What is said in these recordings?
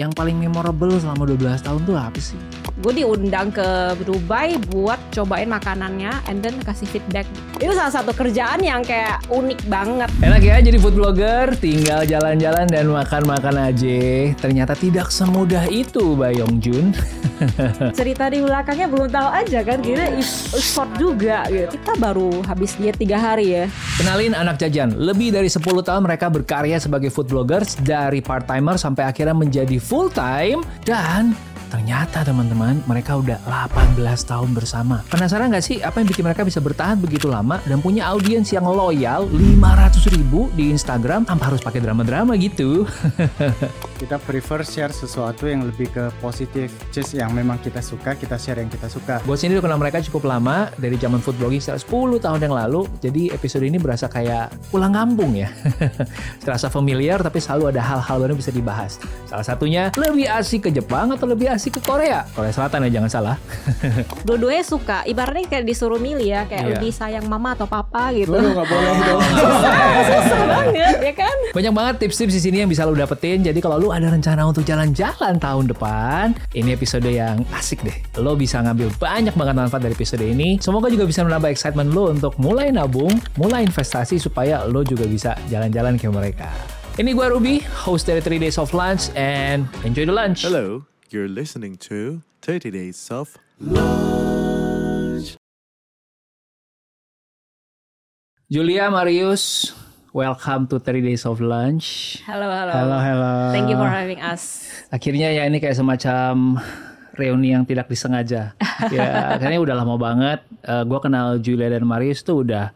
Yang paling memorable selama 12 tahun tuh apa sih? Gue diundang ke Dubai buat cobain makanannya and then kasih feedback. Itu salah satu kerjaan yang kayak unik banget. Enak ya jadi food blogger, tinggal jalan-jalan dan makan-makan aja. Ternyata tidak semudah itu, Bayong Jun. cerita di belakangnya belum tahu aja kan kita effort juga gitu. Kita baru habis diet tiga hari ya. Kenalin anak jajan, lebih dari 10 tahun mereka berkarya sebagai food bloggers dari part-timer sampai akhirnya menjadi full-time dan Ternyata teman-teman mereka udah 18 tahun bersama. Penasaran gak sih apa yang bikin mereka bisa bertahan begitu lama dan punya audiens yang loyal 500 ribu di Instagram tanpa harus pakai drama-drama gitu. kita prefer share sesuatu yang lebih ke positif just yang memang kita suka kita share yang kita suka Gue sendiri kenal mereka cukup lama dari zaman food blogging sekitar 10 tahun yang lalu. Jadi episode ini berasa kayak pulang kampung ya. Terasa familiar tapi selalu ada hal-hal baru yang bisa dibahas. Salah satunya lebih asik ke Jepang atau lebih asik ke Korea. Korea Selatan ya jangan salah. dua-duanya suka ibaratnya kayak disuruh milih ya kayak Iya. lebih sayang mama atau papa gitu Lu nggak boleh dong susah banget ya kan Banyak banget tips-tips di sini yang bisa lo dapetin. Jadi kalau lu ada rencana untuk jalan-jalan tahun depan, ini episode yang asik deh. Lo bisa ngambil banyak banget manfaat dari episode ini. Semoga juga bisa menambah excitement lo untuk mulai nabung, mulai investasi supaya lo juga bisa jalan-jalan kayak mereka. Ini gue Ruby, host dari 3 Days of Lunch, and enjoy the lunch. Hello, you're listening to 30 Days of Julia, Marius, welcome to 3 Days of Lunch. halo halo halo halo thank you for having us Akhirnya ya ini kayak semacam reuni yang tidak disengaja. ya, kayaknya udah lama banget. gue kenal Julia dan Marius tuh udah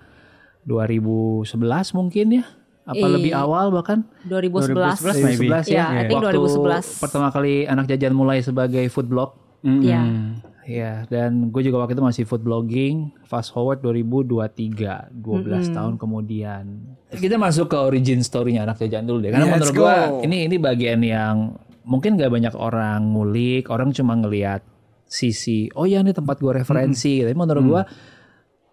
2011 mungkin ya. Apa Ih. lebih awal bahkan? 2011 2011 maybe. 2011 Iya, I think Waktu 2011. pertama kali anak jajan mulai sebagai food blog. Iya. Ya, dan gue juga waktu itu masih food blogging. Fast forward 2023, 12 tahun kemudian. Kita masuk ke origin story-nya anak jajan dulu deh. Karena Let's menurut gue ini ini bagian yang mungkin gak banyak orang ngulik. Orang cuma ngelihat sisi, oh ya ini tempat gue referensi. Tapi menurut gue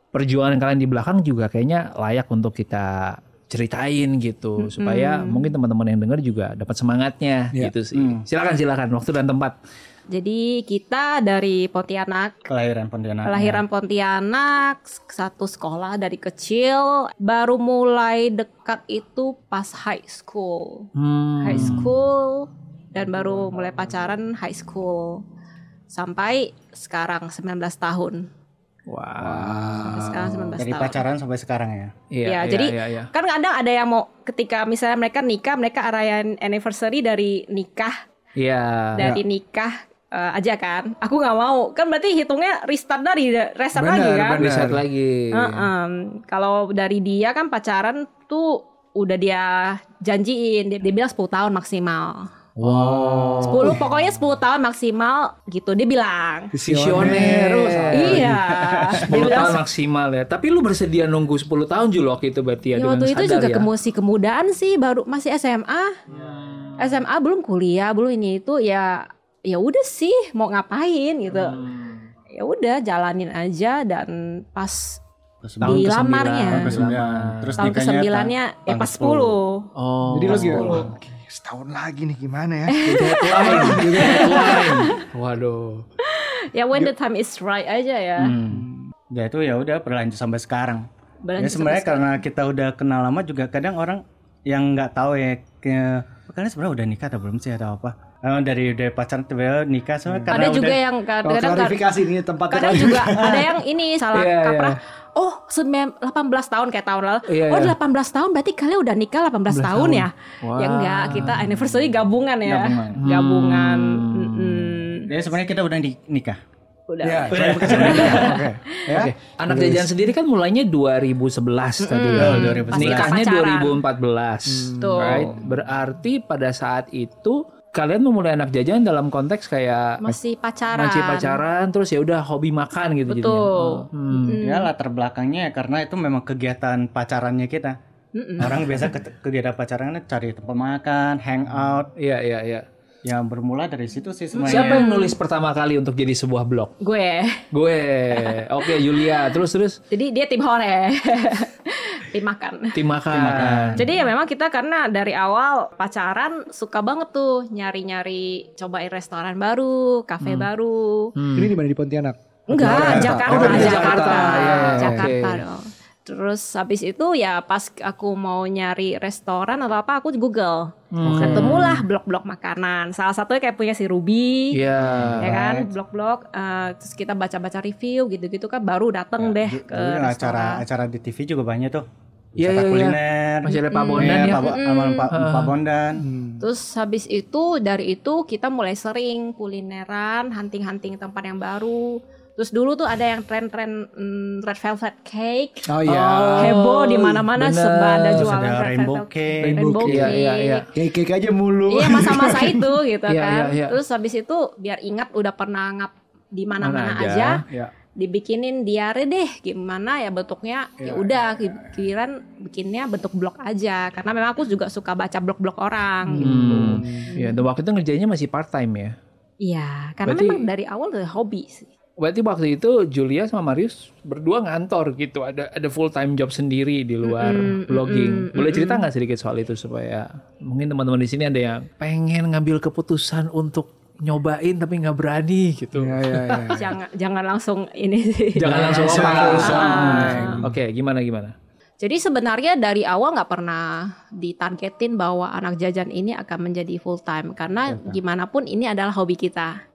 perjuangan kalian di belakang juga kayaknya layak untuk kita ceritain gitu supaya mungkin teman-teman yang dengar juga dapat semangatnya Iya. gitu sih. Silakan silakan waktu dan tempat. jadi kita dari Pontianak kelahiran Pontianak Kelahiran Pontianak, satu sekolah dari kecil, baru mulai dekat itu pas high school. Hmm. High school dan baru mulai pacaran high school. Sampai sekarang 19 tahun. Wah. Sampai sekarang 19 dari tahun. pacaran sampai sekarang ya Iya, ya, iya, jadi iya, iya. kan kadang ada yang mau ketika misalnya mereka nikah, mereka arayan anniversary dari nikah, Iya. dari nikah eh, aja kan. Aku nggak mau. Kan berarti hitungnya restart dari reset Benar, lagi kan. benar. Riset lagi. Heeh. Kalau dari dia kan pacaran tuh udah dia janjiin dia, dia bilang 10 tahun maksimal. Wow. 10 pokoknya 10 tahun maksimal gitu dia bilang. Visioner. Iya. dia 10 bilang tahun maksimal ya. Tapi lu bersedia nunggu 10 tahun juga waktu itu berarti ya, Ya, waktu itu juga ya. kemusi kemudaan sih baru masih SMA. SMA belum kuliah, belum ini itu ya ya udah sih mau ngapain gitu. Hmm. Ya udah jalanin aja dan pas Tahun di ke-9. lamarnya. Tahun ke-9. Terus tahun nikahnya ke-9-nya ya pas 10. Oh. jadi lu gimana? Setahun lagi nih gimana ya? Waduh. Ya when the time is right aja ya. Hmm. ya itu ya udah berlanjut sampai sekarang Berlanjut ya sebenarnya karena kita udah kenal lama juga kadang orang yang nggak tahu ya ke kalian sebenarnya udah nikah atau belum sih atau apa Eh, dari dari pacaran tiba-tiba nikah sebenarnya karena Ada juga udah- yang Kalau kadang-kadang klarifikasi ini tempatnya kadang juga ada yang ini salah Iya, kaprah. Oh, sembilan- 18 tahun kayak tahun lalu. Iya, oh, iya. 18 tahun berarti kalian udah nikah 18 tahun, ya? Ya enggak, kita anniversary gabungan ya. Gabungan. Gabungan. Hmm. Mm-mm. ya sebenarnya kita udah nikah Udah. Ya, media. Oke. Ya. Oke. Anak jajan sendiri kan mulainya 2011 tadi. Oh, 2011. Nikahnya Pacaran. 2014. Tuh. Right? Berarti pada saat itu kalian memulai anak jajan dalam konteks kayak Masih pacaran. masih pacaran terus ya udah hobi makan gitu jadinya. Betul. Oh, hmm. ya latar belakangnya ya karena itu memang kegiatan pacarannya kita orang biasa ke- kegiatan pacarannya cari tempat makan hangout Iya iya iya. Yang bermula dari situ sih semuanya Siapa yang nulis pertama kali untuk jadi sebuah blog? Gue. Gue. Oke, Julia. Terus terus. Jadi dia tim hore. tim makan. Tim makan. Jadi ya memang kita karena dari awal pacaran suka banget tuh nyari-nyari cobain restoran baru, kafe baru. Hmm. Ini di mana di Pontianak? Enggak, Jakarta. Jakarta, Oh, di Jakarta, Jakarta. Iya, iya, iya. Jakarta Oke. dong. Terus habis itu ya pas aku mau nyari restoran atau apa aku Google. Hmm. Ketemulah blog-blog makanan. Salah satunya kayak punya si Ruby. Iya. Ya kan, blog-blog eh, terus kita baca-baca review gitu-gitu kan baru dateng deh Du- ke dulu yang acara restoran. acara di TV juga banyak tuh. Iya, iya, iya. kuliner. Masih ada Pak Hmm. Bondan Iya, ya. Pak almarhum Pak Pak Bondan. Terus habis itu dari itu kita mulai sering kulineran, hunting-hunting tempat yang baru. Terus dulu tuh ada yang tren-tren mm, red velvet cake. Oh iya. heboh di mana-mana bener. serba ada Terus jualan ada red rainbow velvet cake. rainbow cake. Iya, iya, iya. Cake cake aja mulu. Iya masa-masa itu gitu Iya, kan. iya, iya. Terus habis itu biar ingat udah pernah ngap di mana-mana Mana aja. aja, Ya. dibikinin diare deh gimana ya bentuknya ya udah kiran bikinnya bentuk blog aja karena memang aku juga suka baca blog-blog orang gitu. Hmm. Ya, dan waktu itu ngerjainnya masih part time ya. Iya, karena Berarti- memang dari awal udah hobi sih. Berarti waktu itu Julia sama Marius berdua ngantor gitu, ada ada full time job sendiri di luar Mm-mm, blogging. Boleh cerita nggak sedikit soal itu supaya mungkin teman-teman di sini ada yang pengen ngambil keputusan untuk nyobain tapi nggak berani gitu. Iya, iya, iya. Jangan jangan langsung ini sih. Jangan langsung Langsung, open. langsung. Ah. Oke, gimana gimana? Jadi sebenarnya dari awal nggak pernah ditargetin bahwa anak jajan ini akan menjadi full time karena gimana pun ini adalah hobi kita.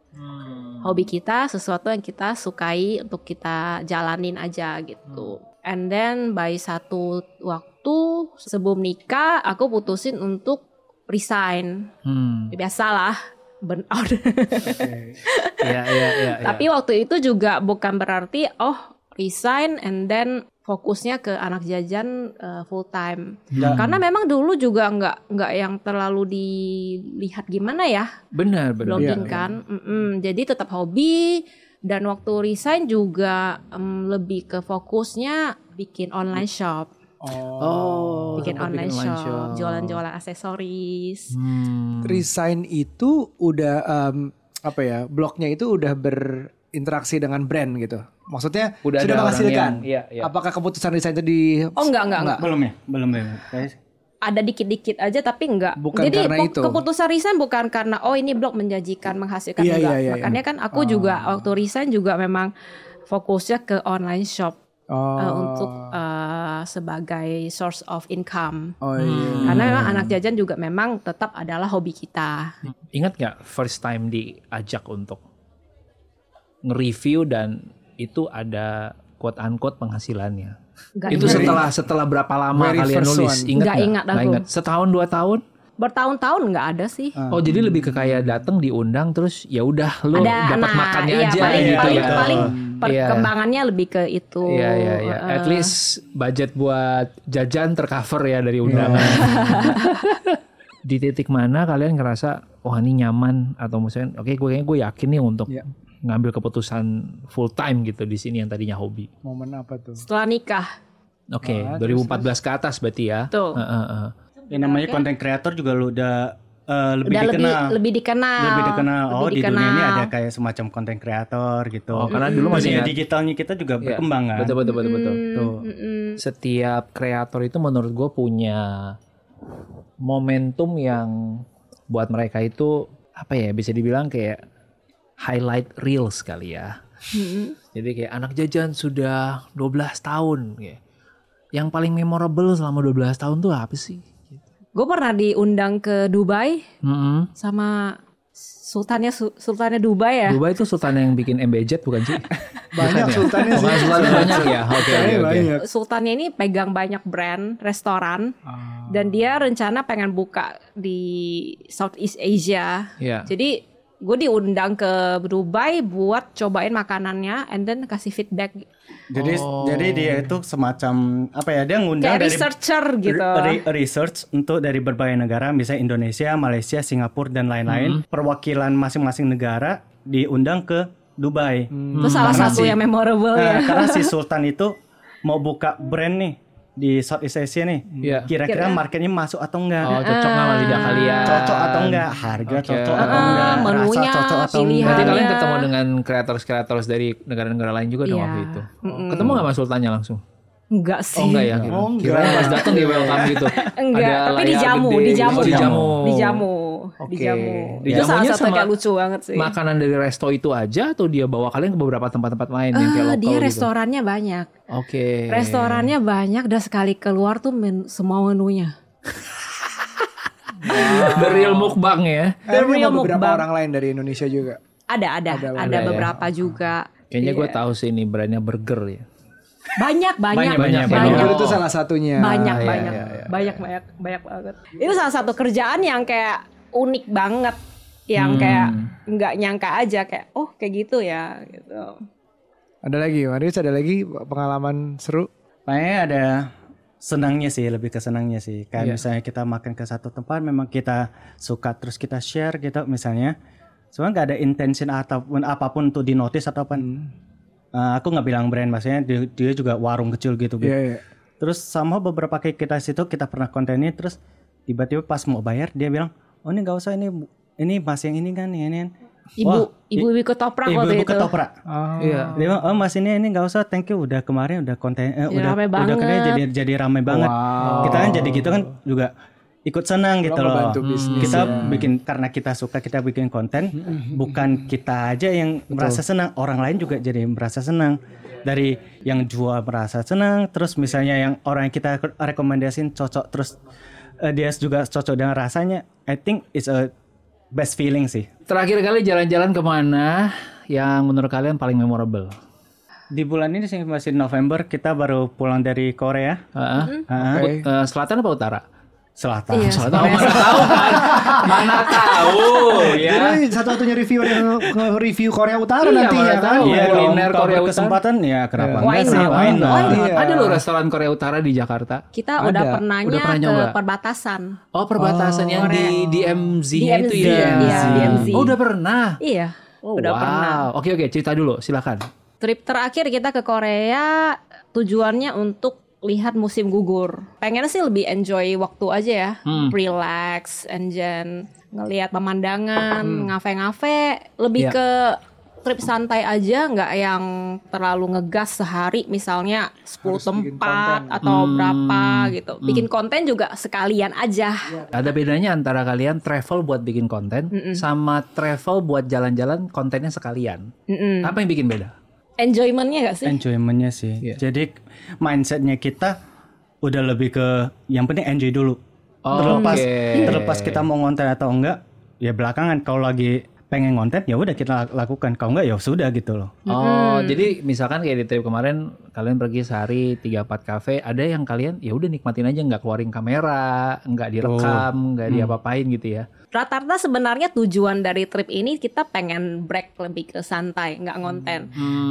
Hobi kita sesuatu yang kita sukai untuk kita jalanin aja gitu. And then by satu waktu sebelum nikah aku putusin untuk resign. Hmm. Biasalah burn out. Iya, iya, iya. iya. Tapi waktu itu juga bukan berarti oh resign and then fokusnya ke anak jajan uh, full time. Karena memang dulu juga nggak nggak yang terlalu dilihat gimana ya benar, benar. blogging Iya, kan. Mm-mm. Jadi tetap hobi dan waktu resign juga em, lebih ke fokusnya bikin online shop, Oh, bikin sempat online, shop, jualan-jualan aksesoris. Hmm. Resign itu udah em, apa ya? Blognya itu udah berinteraksi dengan brand gitu. Maksudnya Udah sudah menghasilkan. yang- iya, iya. Apakah keputusan resign itu di Oh enggak enggak enggak. Belum ya? Belum ya. Ada dikit-dikit aja tapi enggak. Bukan Jadi karena itu. keputusan resign bukan karena oh ini blog menjanjikan menghasilkan Iya, enggak. iya, iya, Makanya kan aku juga waktu resign juga memang fokusnya ke online shop Oh. eh, untuk eh, sebagai source of income. Oh iya. Karena memang anak jajan juga memang tetap adalah hobi kita. Ingat nggak first time diajak untuk nge-review dan itu ada quote unquote penghasilannya. Enggak itu ingat. setelah setelah berapa lama Very kalian nulis? one. Ingat Nggak aku. ingat. Setahun dua tahun? bertahun-tahun nggak ada sih. Oh jadi lebih ke kayak datang diundang terus ya udah lo ada dapat nah, makannya iya, aja paling, gitu paling, ya. paling Iya. perkembangannya lebih ke itu. Iya iya iya. Eh, At least budget buat jajan tercover ya dari undangan. Di titik mana kalian ngerasa wah ini nyaman atau misalnya oke gue kayaknya gue yakin nih untuk Iya. Ngambil keputusan full time gitu di sini yang tadinya hobi. Momen apa tuh? setelah nikah Oke, Ah, 2014 ke atas berarti ya. Tuh. Heeh, heeh. Yang namanya konten kreator juga lu udah eh, lebih udah lebih dikenal. lebih dikenal. lebih dikenal. Oh, Lebih di dunia ini dikenal. ada kayak semacam konten kreator gitu. Oh, karena dulu masih Dunia ingat. digitalnya kita juga Iya, berkembang kan. Betul betul betul betul. Tuh. Mm-mm. Setiap kreator itu menurut gue punya momentum yang buat mereka itu apa ya bisa dibilang kayak highlight reels kali ya. Jadi kayak anak jajan sudah 12 tahun kayak. Yang paling memorable selama 12 tahun tuh apa sih? Gue pernah diundang ke Dubai Mm-mm. sama sultannya Su- sultannya Dubai ya. Dubai itu sultan yang bikin MBZ bukan sih? Banyak sultannya sih. Sultan banyak ya. Oke oke Kayaknya oke. banyak. Sultannya ini pegang banyak brand restoran Ah. dan dia rencana pengen buka di Southeast Asia. Iya. Jadi gue diundang ke Dubai buat cobain makanannya and then kasih feedback Jadi Oh. jadi dia itu semacam apa ya? Dia ngundang kayak dari researcher gitu. re- research untuk dari berbagai negara, misalnya Indonesia, Malaysia, Singapura dan lain-lain. Perwakilan masing-masing negara diundang ke Dubai. Itu salah Karena satu si- yang memorable Nah, ya. karena si Sultan itu mau buka brand nih di Southeast Asia nih. Iya. Kira-kira marketnya masuk atau enggak? Oh cocok nggak sama lidah kalian? Cocok atau enggak? Harga Oke. cocok atau Ah, enggak? menunya, Rasa cocok atau enggak? Berarti kalian ketemu dengan kreators-kreators dari negara-negara lain juga dong Iya. waktu itu. Ketemu nggak sama sultannya langsung? Enggak sih. Oh enggak ya? Oh, enggak. Kirain pas datang di welcome gitu. Enggak, Ada tapi dijamu, gede. dijamu. Oh, dijamu. Dijamu. Oke. Dijamu. Itu Dijamunya salah satu sama kayak lucu banget sih. Makanan dari resto itu aja atau dia bawa kalian ke beberapa tempat-tempat lain yang kayak Ah, lokal dia gitu? restorannya banyak. Oke. Restorannya banyak dan sekali keluar tuh men- semua menunya. The real mukbang ya. Ini real sama beberapa mukbang. orang lain dari Indonesia juga. Ada, ada, ada, ada ya. beberapa juga. Kayaknya gue Iya. tahu sih ini brandnya burger ya. Banyak, banyak, Banyak, banyak, banyak. Burger itu salah satunya. banyak, iya, banyak, iya, iya, banyak, banyak, banyak banget. Itu salah satu kerjaan yang kayak unik banget, yang Hmm. kayak nggak nyangka aja kayak, oh kayak gitu ya, gitu. Ada lagi, Marius ada lagi pengalaman seru. Kayaknya ada senangnya sih, lebih ke senangnya sih. Kayak Iya. misalnya kita makan ke satu tempat, memang kita suka terus kita share gitu misalnya. Cuma nggak ada intention ataupun apa pun untuk di notice atau apa. Eh, aku nggak bilang brand, maksudnya dia, dia juga warung kecil gitu. gitu. Iya, iya. Terus sama beberapa kayak kita situ kita pernah kontenin terus tiba-tiba pas mau bayar dia bilang, oh ini nggak usah ini ini mas yang ini kan ini kan. Ibu, Wah, ibu-ibu ketoprak waktu Ibu-ibu itu. ketoprak. Oh. Iya. Dia bilang, oh mas ini ini nggak usah, thank you udah kemarin udah konten, eh, udah rame udah keren jadi jadi ramai banget. Wow. Kita kan jadi gitu kan juga ikut senang gitu loh. bisnis Kita ya. bikin karena kita suka kita bikin konten, bukan kita aja yang merasa senang, orang lain juga jadi merasa senang. Dari yang jual merasa senang, terus misalnya yang orang yang kita rekomendasiin cocok, terus eh, dia juga cocok dengan rasanya. I think it's a best feeling sih. Terakhir kali jalan-jalan ke mana yang menurut kalian paling memorable? Di bulan ini sih masih November kita baru pulang dari Korea. Heeh. Heeh. Ut- eh, selatan apa utara? Selatan. Iya, Selatan. Oh, mana tahu kan? Mana tahu ya. Jadi satu-satunya review yang nge-review Korea Utara Iya, nanti ya kan. tahu. Iya, Kuliner Korea berkesempatan ya kenapa Why enggak sih? Why not? Iya. Ada loh restoran Korea Utara di Jakarta. Kita Ada. udah pernahnya Udah pernah ke perbatasan. Oh perbatasan yang di DMZ-nya itu DMZ, ya. iya, DMZ. Oh udah pernah. Iya, Oh, udah wow. pernah. Oke oke cerita dulu silakan. Trip terakhir kita ke Korea tujuannya untuk lihat musim gugur. Pengen sih lebih enjoy waktu aja ya, Hmm. relax, and then ngelihat pemandangan, ngafe-ngafe, lebih Iya. ke trip santai aja, nggak yang terlalu ngegas sehari, misalnya 10 tempat atau berapa gitu. Bikin konten juga sekalian aja. Ada bedanya antara kalian travel buat bikin konten sama travel buat jalan-jalan kontennya sekalian. Mm-mm. Apa yang bikin beda? Enjoymentnya gak sih? Enjoymentnya sih. Iya. Jadi mindsetnya kita udah lebih ke yang penting enjoy dulu. Oh, terlepas oke. terlepas kita mau ngonten atau enggak, ya belakangan kalau lagi pengen ngonten ya udah kita lakukan. Kalau enggak ya sudah gitu loh. Oh, jadi misalkan kayak di trip kemarin kalian pergi sehari 3 4 kafe, ada yang kalian ya udah nikmatin aja nggak keluarin kamera, nggak direkam, nggak diapa-apain gitu ya. Rata-rata sebenarnya tujuan dari trip ini kita pengen break lebih ke santai, nggak ngonten.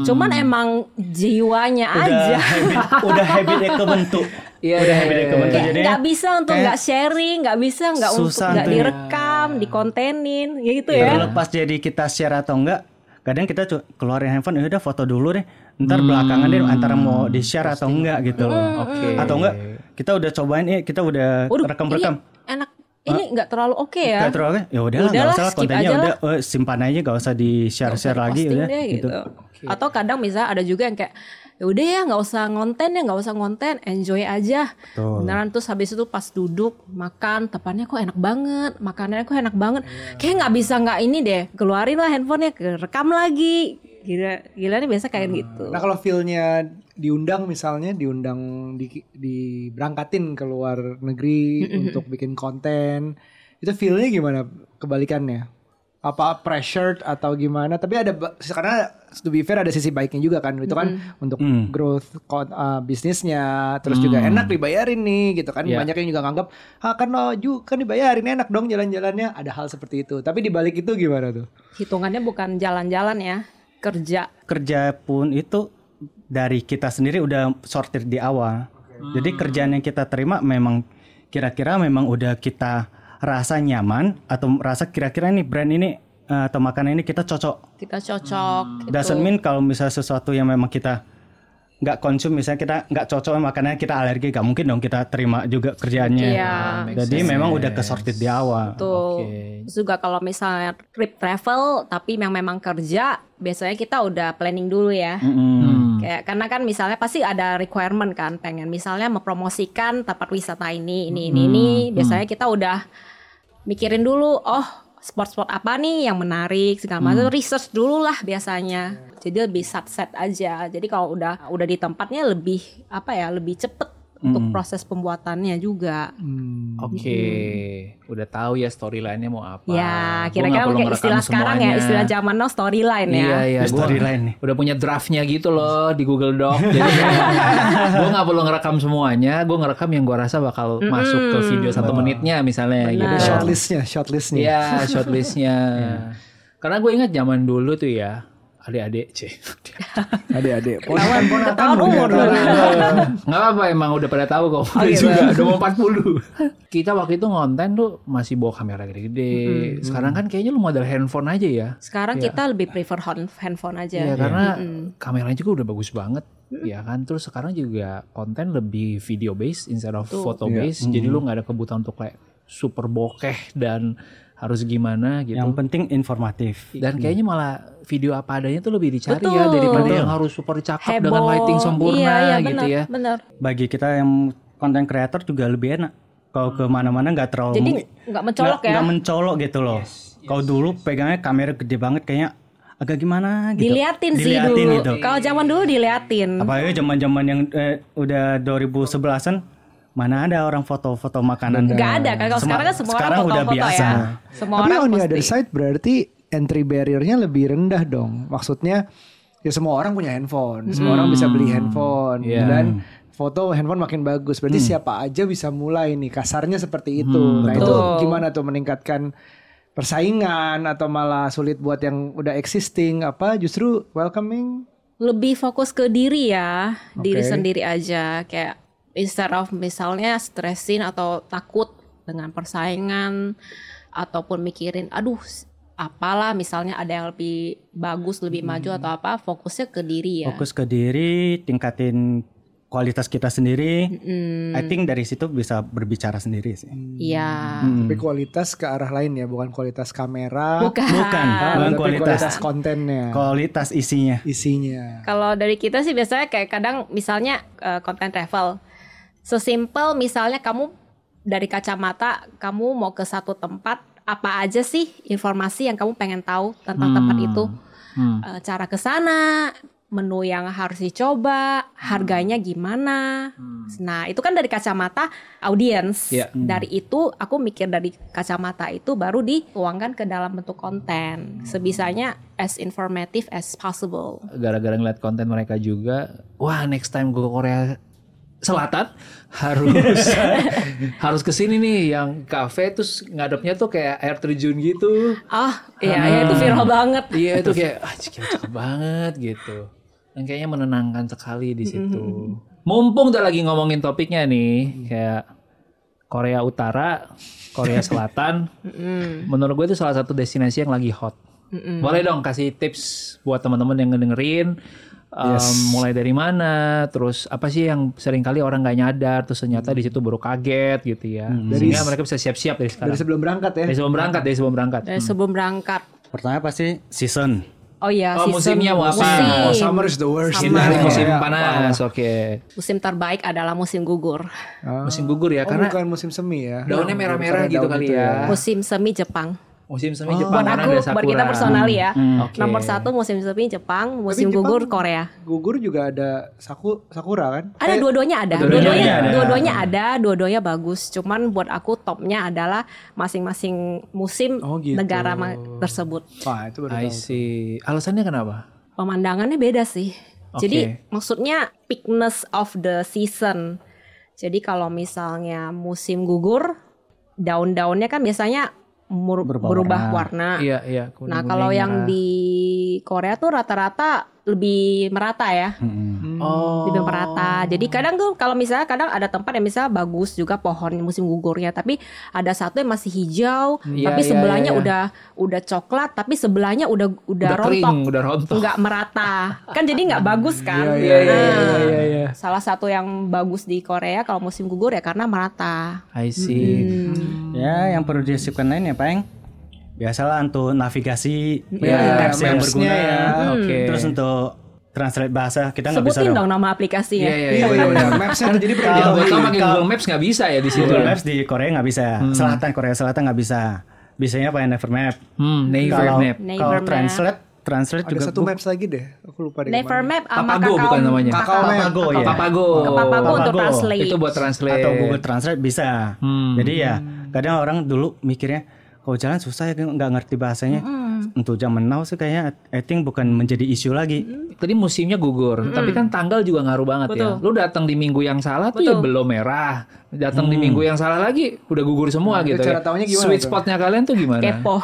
Cuman emang jiwanya Udah aja. habit udah habitnya kebentuk. Iya, udah iya, habitnya kebentuk Kayak jadi nggak bisa untuk nggak sharing, nggak bisa nggak untuk susah nggak ya. direkam, dikontenin, ya gitu ya. terlepas jadi kita share atau enggak kadang kita keluarin handphone ya udah foto dulu deh ntar belakangan deh antara mau di share atau enggak gitu loh Oke. atau enggak kita udah cobain eh kita udah Waduh, rekam ini rekam enak. Ini nggak terlalu oke ya. Kayak terus oke, ya udahlah nggak usah lah kontennya udah eh, simpan aja nggak usah di share share lagi udah deh gitu. gitu. Atau kadang bisa ada juga yang kayak ya udah ya nggak usah ngonten ya nggak usah ngonten enjoy aja Betul. beneran terus habis itu pas duduk makan tepannya kok enak banget makanannya kok enak banget kayak nggak bisa nggak ini deh keluarin lah handphonenya rekam lagi gila gila nih biasa kayak gitu. Nah kalau feelnya diundang misalnya diundang di, diberangkatin ke luar negeri untuk bikin konten itu feelnya gimana kebalikannya? Apa pressured atau gimana? Tapi ada karena to be fair ada sisi baiknya juga kan itu kan untuk Hmm. growth uh, bisnisnya terus juga enak dibayarin nih gitu kan. Iya. banyak yang juga nganggap ah kan lo ju kan dibayarin enak dong jalan-jalannya. Ada hal seperti itu. Tapi dibalik itu gimana tuh? Hitungannya bukan jalan-jalan ya kerja Kerja pun itu dari kita sendiri udah sortir di awal. Jadi kerjaan yang kita terima memang kira-kira memang udah kita rasa nyaman atau rasa kira-kira nih brand ini eh, atau makanan ini kita cocok. kita cocok gitu. Doesn't mean kalau misalnya sesuatu yang memang kita nggak konsum misalnya kita nggak cocok makanan kita alergi gak mungkin dong kita terima juga kerjaannya. Iya. Jadi memang udah kesortir di awal. Tuh. Oke. Terus juga kalau misalnya trip travel tapi yang memang kerja, biasanya kita udah planning dulu ya. Mm-mm. Hmm. Kayak karena kan misalnya pasti ada requirement kan pengen misalnya mempromosikan tempat wisata ini ini ini ini biasanya kita udah mikirin dulu oh spot-spot apa nih yang menarik segala macam research dulu lah biasanya. Jadi lebih set aja. Jadi kalau udah udah di tempatnya lebih apa ya lebih cepet untuk proses pembuatannya juga. Oke, udah tahu ya storyline-nya mau apa. Ya, kira-kira kayak istilah sekarang ya, semuanya. istilah zaman now storyline ya. Iya, iya. Storyline nih. Udah punya draftnya gitu loh di Google Doc. Jadi gue nggak perlu ngerekam semuanya. Gue ngerekam yang gue rasa bakal masuk ke video satu menitnya misalnya. Benar. Gitu. Shortlistnya, shortlistnya. Iya, shortlistnya. Karena gue ingat zaman dulu tuh ya, adik-adik, c. Adik-adik. Ketahuan udah umur tahu. Nggak apa-apa emang udah pada tahu kok. Udah gitu. juga udah mau 40. Kita waktu itu ngonten tuh masih bawa kamera gede-gede. Sekarang kan kayaknya lu model handphone aja ya. Sekarang kita lebih prefer hand- handphone aja. Iya karena kameranya juga udah bagus banget. Ya kan terus sekarang juga konten lebih video based instead of photo based. Jadi lu nggak ada kebutuhan untuk kayak super bokeh dan harus gimana gitu. Yang penting informatif. Dan kayaknya malah video apa adanya tuh lebih dicari Betul. ya daripada yang harus super cakep dengan Heboh. lighting sempurna iya, iya, gitu benar, ya. Benar. Bagi kita yang konten creator juga lebih enak. Kalau ke mana-mana nggak terlalu Jadi nggak mencolok nggak- ya. nggak mencolok gitu loh. Kalau dulu pegangnya kamera gede banget kayaknya agak gimana gitu. Diliatin sih Diliatin dulu. gitu. Kalau zaman dulu diliatin. Apalagi zaman-zaman yang eh, udah 2011-an mana ada orang foto-foto makanan. Nggak ada kan kalau sekarang kan semua sekarang orang udah foto-foto biasa. ya. Semua Tapi orang on the other side berarti entry barrier-nya lebih rendah dong. Maksudnya ya semua orang punya handphone, semua orang bisa beli handphone Iya. dan foto handphone makin bagus. Berarti siapa aja bisa mulai nih. Kasarnya seperti itu. nah, itu gimana tuh meningkatkan persaingan atau malah sulit buat yang udah existing apa justru welcoming lebih fokus ke diri ya, diri Oke. sendiri aja kayak instead of misalnya stressin atau takut dengan persaingan ataupun mikirin aduh apalah misalnya ada yang lebih bagus, lebih maju atau apa, fokusnya ke diri ya. Fokus ke diri, tingkatin kualitas kita sendiri. Mm, I think dari situ bisa berbicara sendiri sih. Iya. tapi kualitas ke arah lain ya bukan kualitas kamera Bukan. Bukan, Ah, bukan tapi kualitas. kualitas kontennya Kualitas isinya. isinya Kalau dari kita sih biasanya kayak kadang misalnya eh, konten travel. Sesimpel misalnya kamu dari kacamata kamu mau ke satu tempat apa aja sih informasi yang kamu pengen tahu tentang tempat itu? Hmm. Eh, cara ke sana, menu yang harus dicoba, harganya gimana. Nah, itu kan dari kacamata audiens. Iya. Dari itu aku mikir dari kacamata itu baru dituangkan ke dalam bentuk konten. Sebisanya as informative as possible. gara-gara ngeliat konten mereka juga wah next time gue ke Korea Selatan harus harus ke sini nih yang kafe terus ngadepnya tuh kayak air terjun gitu. Oh, iya, ya, itu viral banget. iya itu kayak ah cakep, cakep banget gitu. Dan kayaknya menenangkan sekali di situ. Mumpung udah lagi ngomongin topiknya nih kayak Korea Utara Korea Selatan. Menurut gue itu salah satu destinasi yang lagi hot. Boleh dong kasih tips buat teman-teman yang ngedengerin um, mulai dari mana terus apa sih yang sering kali orang nggak nyadar terus ternyata di situ baru kaget gitu ya sehingga mereka bisa siap-siap dari sekarang dari sebelum berangkat ya dari sebelum berangkat dari sebelum berangkat Dari sebelum berangkat. Pertama pasti season. Oh iya, Oh, season musimnya mau apa? musim. oh summer is the worst Ini Summer. hari musim Ya, panas, oke. Musim terbaik adalah musim gugur. Ah. Musim gugur ya, oh, karena bukan musim semi ya daunnya merah-merah gitu daun kali itu ya. Musim semi Jepang. Musim semi Oh. Jepang Buat karena aku, ada sakura. buat kita personali ya. Oke. Nomor satu musim semi Jepang, musim Jepang- gugur Korea. gugur juga ada saku sakura kan Ada Eh, dua-duanya ada. dua-duanya Dua-duanya ada. dua-duanya ada, dua-duanya bagus. Cuman buat aku topnya adalah masing-masing musim Oh, gitu. negara tersebut. wah itu baru I see. Alasannya kenapa? Pemandangannya beda sih. Oke. Jadi maksudnya peakness of the season. Jadi kalau misalnya musim gugur, daun-daunnya kan biasanya mur- Berubah warna. Iya, iya. Nah, kalau yang merah. di Korea tuh rata-rata lebih merata ya. Oh. lebih merata. Jadi kadang tuh kalau misalnya kadang ada tempat yang misalnya bagus juga pohon musim gugurnya, tapi ada satu yang masih hijau, Iya, tapi iya, sebelahnya iya, iya. udah udah coklat, tapi sebelahnya udah udah, Udah rontok, kering, udah rontok. nggak merata. Kan jadi nggak bagus kan? Iya, iya, iya, Nah, iya, iya. Salah satu yang bagus di Korea kalau musim gugur ya karena merata. I see. Ya, yang perlu disiapkan lain ya, Peng. Biasalah untuk navigasi Iya, apps yang maps-nya berguna ya. Oke. Terus untuk translate bahasa kita nggak bisa Sebutin dong. dong nama aplikasinya. Iya iya Iya iya. benar. benar. Mapsnya tuh jadi Kalau pakai Kalau- Google Maps nggak bisa ya di situ. Google ya? Maps di Korea nggak bisa. Selatan Korea Selatan nggak bisa. Bisanya pakai Never Map. Hmm, Naver Kalau Map. Kalau translate translate Ada juga satu maps lagi deh. Aku lupa deh. Never. Map sama Papago Kakao. bukan namanya. Kakao Map. Papago ya. Papago. Papago untuk Papago. translate. Itu buat translate. atau Google Translate bisa. Hmm. Jadi ya kadang orang dulu mikirnya kalau jalan susah ya nggak ngerti bahasanya. Untuk zaman now sih kayaknya I think bukan menjadi isu lagi. Tadi musimnya gugur, tapi kan tanggal juga ngaruh banget ya. Betul. Lu datang di minggu yang salah tuh ya Betul. belum merah. Datang di minggu yang salah lagi udah gugur semua Nah, gitu. itu cara ya. taunya gimana Sweet spotnya kalian tuh gimana? Kepo.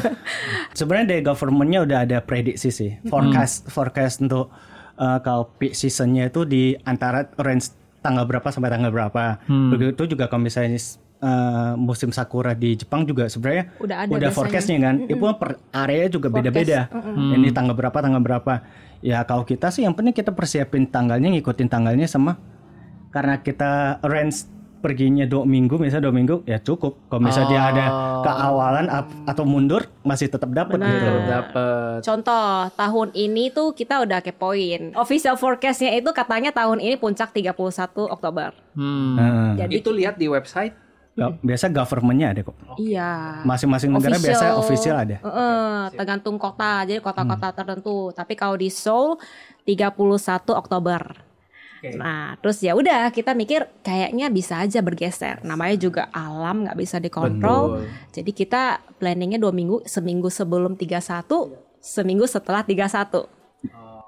Sebenarnya dari governmentnya udah ada prediksi sih, forecast forecast untuk uh, kalau peak seasonnya itu di antara range tanggal berapa sampai tanggal berapa. Begitu juga kalau misalnya uh, musim sakura di Jepang juga sebenarnya Udah ada biasanya. forecastnya kan. Itu per area juga beda-beda. Ini tanggal berapa tanggal berapa. Ya kalau kita sih yang penting kita persiapin tanggalnya, ngikutin tanggalnya sama karena kita range perginya dua minggu misalnya dua minggu ya cukup kalau misalnya dia ada keawalan ap- atau mundur masih tetap dapat gitu Dapat. Contoh, tahun ini tuh kita udah kepoin. Official forecastnya itu katanya tahun ini puncak 31 Oktober. Hmm. Nah, Jadi Itu lihat di website. Biasa governmentnya ada kok iya. masing-masing negara biasa official ada Heeh, tergantung kota. Jadi kota-kota tertentu. Tapi kalau di Seoul 31 Oktober. Nah, terus ya udah kita mikir kayaknya bisa aja bergeser. Namanya juga alam nggak bisa dikontrol. Jadi kita planningnya dua minggu, seminggu sebelum 31, seminggu setelah 31.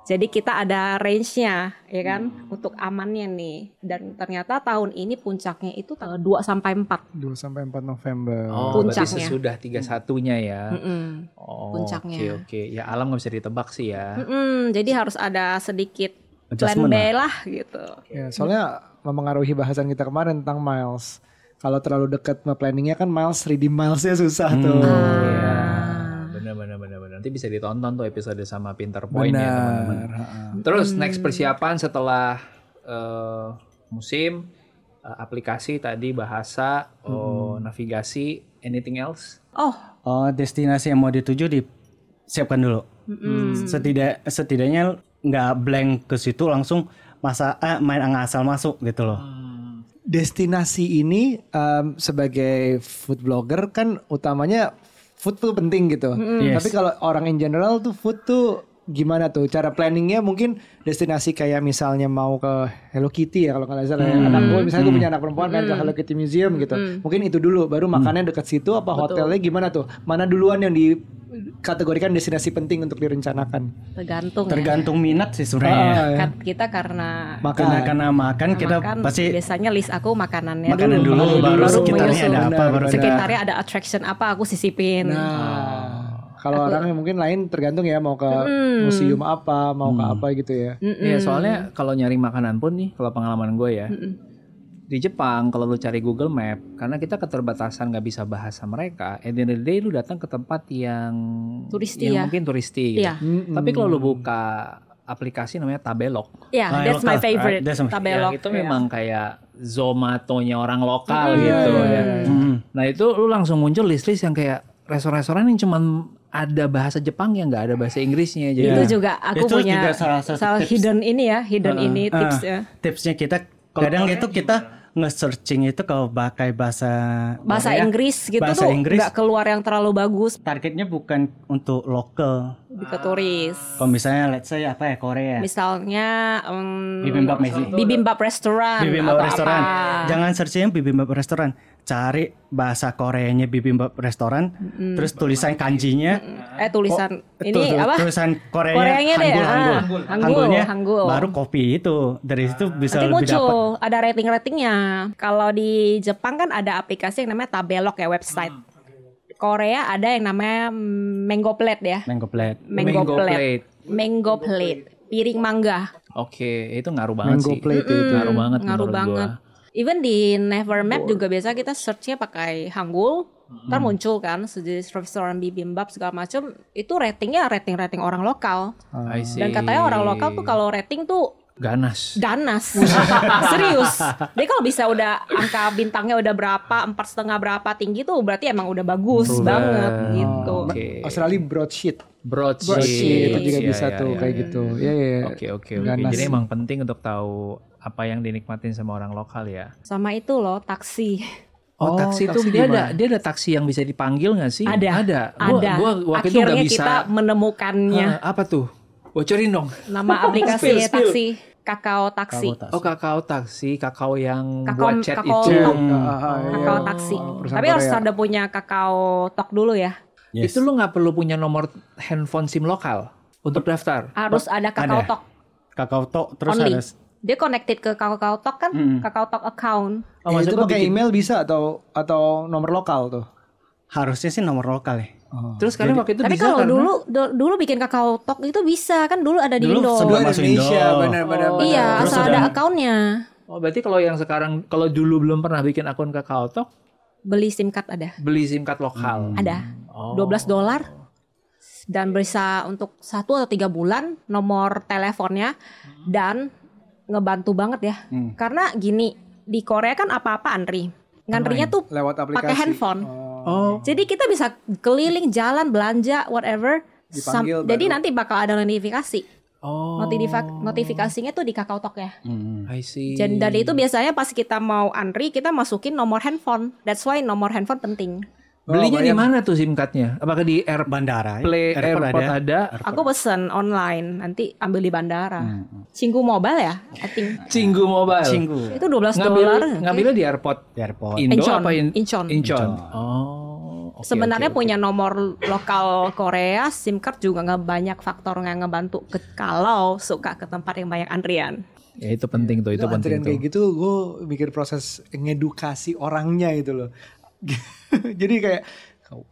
Jadi kita ada range-nya, ya kan, untuk amannya nih. Dan ternyata tahun ini puncaknya itu tanggal 2 sampai 4. 2 sampai 4 November. Oh, berarti Puncaknya. sesudah 31-nya ya. Mm-mm. Oh, Puncaknya. Oke, oke. Ya alam nggak bisa ditebak sih ya. Mm-mm, jadi harus ada sedikit plan Adjustment B lah gitu. Ya, soalnya memengaruhi bahasan kita kemarin tentang miles. Kalau terlalu dekat sama planningnya kan miles, redeem milesnya susah tuh. Iya. Benar, benar. Nanti bisa ditonton tuh episode sama Pinter Point ya teman-teman. Terus next persiapan setelah eh, musim, eh, aplikasi tadi bahasa, oh, navigasi, anything else? Oh, oh destinasi yang mau dituju disiapkan dulu. Setidak setidaknya nggak blank ke situ langsung masa eh, main ngasal masuk gitu loh. Destinasi ini em, sebagai food blogger kan utamanya food tuh penting gitu. Yes. Tapi kalau orang in general tuh food tuh gimana tuh? Cara planningnya mungkin destinasi kayak misalnya mau ke Hello Kitty ya kalau nggak salah ya. anak gue misalnya gue punya anak perempuan pengen ke Hello Kitty Museum gitu. Mungkin itu dulu baru makannya dekat situ apa hotelnya gimana tuh? Mana duluan yang dikategorikan destinasi penting untuk direncanakan? Tergantung ya. tergantung minat sih sebenarnya. Ah, ya. Kan kita karena makan. Karena karena makan kita makan, pasti biasanya list aku makanannya makanan dulu, baru sekitarnya menyusul. ada apa baru sekitarnya ada attraction apa aku sisipin. Nah, kalau orang yang mungkin lain tergantung ya mau ke museum apa, mau ke apa gitu ya. Iya, soalnya kalau nyari makanan pun nih, kalau pengalaman gue ya, di Jepang kalau lu cari Google Map, karena kita keterbatasan nggak bisa bahasa mereka, at the end of the day lu datang ke tempat yang Turisti yang ya. mungkin turisti. gitu. Iya. Tapi kalau lu buka aplikasi namanya Tabelog, Ya, Ah, that's my favorite. Ah, that's my- Tabelog. yang itu ya. memang kayak Zomato-nya orang lokal gitu ya. Hmm. Nah itu lu langsung muncul list-list yang kayak restoran-restoran yang cuman ada bahasa Jepang yang nggak ada bahasa Inggrisnya. Jadi Itu juga aku Itu punya juga salah satu tips. hidden ini ya, hidden ini Ah, tips ya. tipsnya kita kadang itu kita nge-searching itu kalau pakai bahasa Bahasa Korea, Inggris gitu bahasa tuh Inggris. nggak keluar yang terlalu bagus. Targetnya bukan untuk lokal. Lebih ke turis. kalau misalnya let's say apa ya Korea. Misalnya um, bibimbap bibimbap restoran bibimbap atau restoran apa. jangan searching bibimbap restoran cari bahasa Koreanya bibimbap restoran terus tulisan kanjinya Eh tulisan Oh, ini tu- apa? tulisan Koreanya, Koreanya deh, Hangul, ah, Hangul. Hangul, Hanggulnya Hangul. baru kopi itu dari situ bisa Nanti lebih dapat muncul ada rating-ratingnya. Kalau di Jepang kan ada aplikasi yang namanya Tabelog ya website. Korea ada yang namanya Mango Plate ya. mango plate Mango, Mango plate. Plate. Mango Plate. Piring mangga. Oke, itu ngaruh banget Mango sih. plate itu. Ngaruh banget Ngaruh banget. gua. Even di Nevermap juga biasa kita searchnya pakai Hangul. Ntar muncul kan sejenis restoran bibimbap segala macam itu ratingnya rating-rating orang lokal. I see. Dan katanya orang lokal tuh kalau rating tuh Ganas. ganas serius dia kalau bisa udah angka bintangnya udah berapa empat setengah berapa tinggi tuh berarti emang udah bagus Udah. banget gitu Oke. Australia broadsheet. Broadsheet. Broadsheet itu juga Iya, bisa iya, tuh iya, kayak iya. gitu. Iya iya. iya. Oke oke. Jadi emang penting untuk tahu apa yang dinikmatin sama orang lokal ya. sama itu loh taksi Oh, Oh, taksi itu dia gimana? ada dia ada taksi yang bisa dipanggil nggak sih? ada Ada. Gua, ada gua waktu itu akhirnya nggak bisa. kita menemukannya Ah, apa tuh? Bocorin dong. nama aplikasi Spill, spill. taksi kakao taksi Kakao Oh kakao taksi, kakao yang Kakao- buat chat kakao itu. Hmm. Ah, ah, iya. kakao taksi tapi harus ada punya kakao talk dulu ya Yes. Itu lu nggak perlu punya nomor handphone SIM lokal untuk daftar. harus ada kakao Ada. talk Kakao Talk terus only ada dia connected ke kakao talk kan Mm. kakao talk account Oh, Ya, itu pakai bikin- email bisa atau atau nomor lokal tuh. harusnya sih nomor lokal ya. Terus kalian waktu itu tapi bisa kalau karena- dulu du- dulu bikin kakao talk itu bisa kan dulu ada di Dulu Indo sebelum masuk Indonesia Indo. benar-benar. Oh. iya Terus asal ada akunnya Oh berarti kalau yang sekarang kalau dulu belum pernah bikin akun Kakao Talk, beli sim card ada beli SIM card lokal. ada Oh. 12 dolar dan bisa untuk satu atau tiga bulan nomor teleponnya dan ngebantu banget ya Hmm. karena gini di Korea kan apa-apa antri ngantrinya tuh lewat aplikasi. pakai handphone Oh, jadi kita bisa keliling jalan belanja whatever Sam- Dipanggil jadi baru. nanti bakal ada notifikasi oh. Notifika- notifikasinya tuh di Kakao Talk ya Hmm. I see. dan dari itu biasanya pas kita mau antri kita masukin nomor handphone that's why nomor handphone penting Belinya Oh, di mana tuh SIM cardnya? Apakah di air Bandara. ya? Play airport, ada? Aku pesen online, nanti ambil di bandara. Hmm. Cinggu Mobile ya, I think. Cinggu Mobile. Cinggu Itu 12 Ngambil dolar. ngambilnya di airport di airport. Indo Incheon. apa in, Incheon. Incheon. Oh. oke, Sebenarnya oke. punya nomor lokal Korea, SIM card juga nggak banyak faktor yang ngebantu ke, kalau suka ke tempat yang banyak antrian. Ya itu penting tuh, itu, Itu penting antrian tuh. kayak gitu gue mikir proses ngedukasi orangnya itu loh. Jadi kayak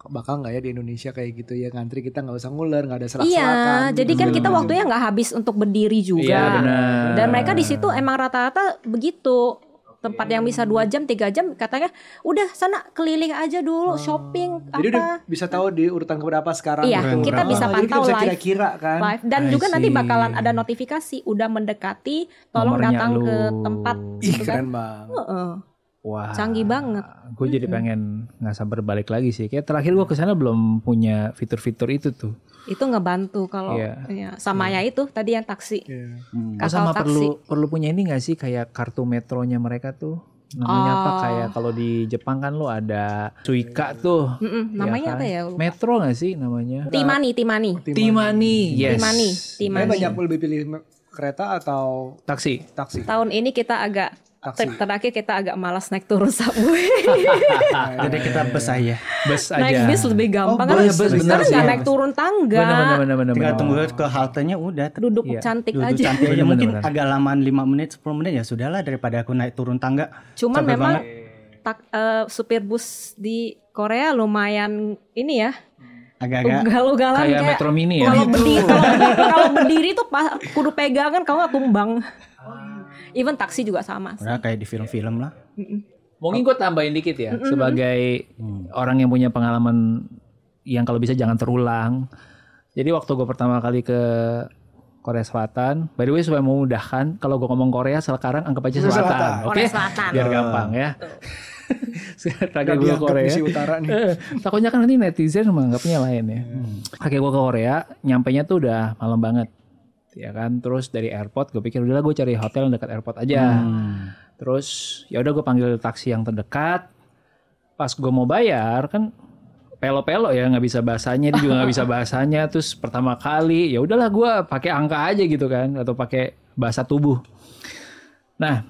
bakal nggak ya di Indonesia kayak gitu ya ngantri kita nggak usah nguler nggak ada serak Iya, jadi kan kita waktunya nggak habis untuk berdiri juga. Iya, benar. Dan mereka di situ emang rata-rata begitu. Tempat yang bisa dua jam, tiga jam, katanya udah sana keliling aja dulu, shopping Jadi udah apa bisa tahu di urutan keberapa sekarang. Iya, gitu. kita bisa jadi pantau kita bisa live. kira-kira kan. live dan I juga nanti see. bakalan ada notifikasi udah mendekati, tolong Nomornya datang ke lu. tempat Ih gitu kan. keren banget. Heeh. Wah. Canggih banget. Gue jadi pengen nggak sabar balik lagi sih. Kayak terakhir gue ke sana belum punya fitur-fitur itu tuh. Itu ngebantu kalau Iya. ya, sama ya itu tadi yang taksi. Iya. Hmm. Oh, sama taksi. perlu perlu punya ini nggak sih kayak kartu metronya mereka tuh? Namanya apa? Oh. Kayak kalau di Jepang kan lo ada Suica tuh. Mm-mm, namanya kan? apa ya? Lupa. Metro nggak sih namanya? Timani, Timani. Timani, yes. Timani, Timani. banyak lebih pilih kereta atau Taksi. taksi. Tahun ini kita agak Ter- terakhir kita agak malas naik turun subway. Jadi kita bus aja. Bus aja. naik bis lebih gampang Oh, kan. bus, bus, nggak sih. naik turun tangga. Bener bener bener bener. Tinggal tunggu ke haltenya udah. Duduk Iya. cantik Duduk aja. cantik aja. Bener, Mungkin bener. agak lamaan 5 menit 10 menit ya sudahlah daripada aku naik turun tangga. Cuman memang banget. tak, eh, supir bus di Korea lumayan ini ya. Agak-agak Ugal-ugalan Kayak kayak Metro Mini ya. kalau berdiri kalau, kalau berdiri tuh pas kudu pegangan kalau nggak tumbang. Even taksi juga sama. udah kayak di film-film lah. Mungkin gue tambahin dikit ya sebagai orang yang punya pengalaman yang kalau bisa jangan terulang. Jadi waktu gue pertama kali ke Korea Selatan, by the way supaya memudahkan, kalau gue ngomong Korea sekarang anggap aja Selatan, Selatan. oke? Korea Selatan. Biar gampang ya. Terakhir gue Korea. utara nih. Takutnya kan nanti netizen menganggapnya lain ya. Oke gue ke Korea, nyampainya tuh udah malam banget. Ya kan, terus dari airport gue pikir udahlah gue cari hotel yang dekat airport aja. Hmm. Terus ya udah gue panggil taksi yang terdekat. Pas gue mau bayar kan pelo-pelo ya nggak bisa bahasanya dia juga nggak bisa bahasanya. Terus pertama kali ya udahlah gue pakai angka aja gitu kan atau pakai bahasa tubuh. Nah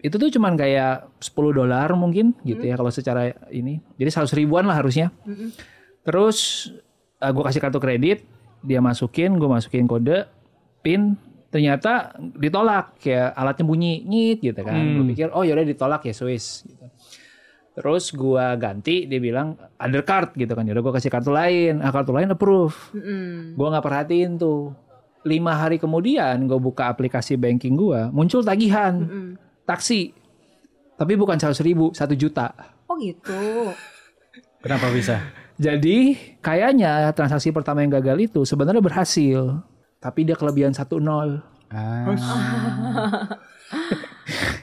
itu tuh cuman kayak 10 dolar mungkin gitu ya kalau secara ini. Jadi 100 ribuan lah harusnya. Terus gue kasih kartu kredit, dia masukin, gue masukin kode, pin, ternyata ditolak kayak alatnya bunyi nyit gitu kan. Gue pikir oh yaudah ditolak ya Swiss. Gitu. Terus gue ganti, dia bilang other card gitu kan. Yaudah gue kasih kartu lain, ah kartu lain approve. Mm-mm. Gue nggak perhatiin tuh. Lima hari kemudian gue buka aplikasi banking gue, muncul tagihan Mm-mm. taksi. Tapi bukan 100 ribu, 1 juta. Oh gitu. Kenapa bisa? Jadi kayaknya transaksi pertama yang gagal itu sebenarnya berhasil. Tapi dia kelebihan 1-0. Ah.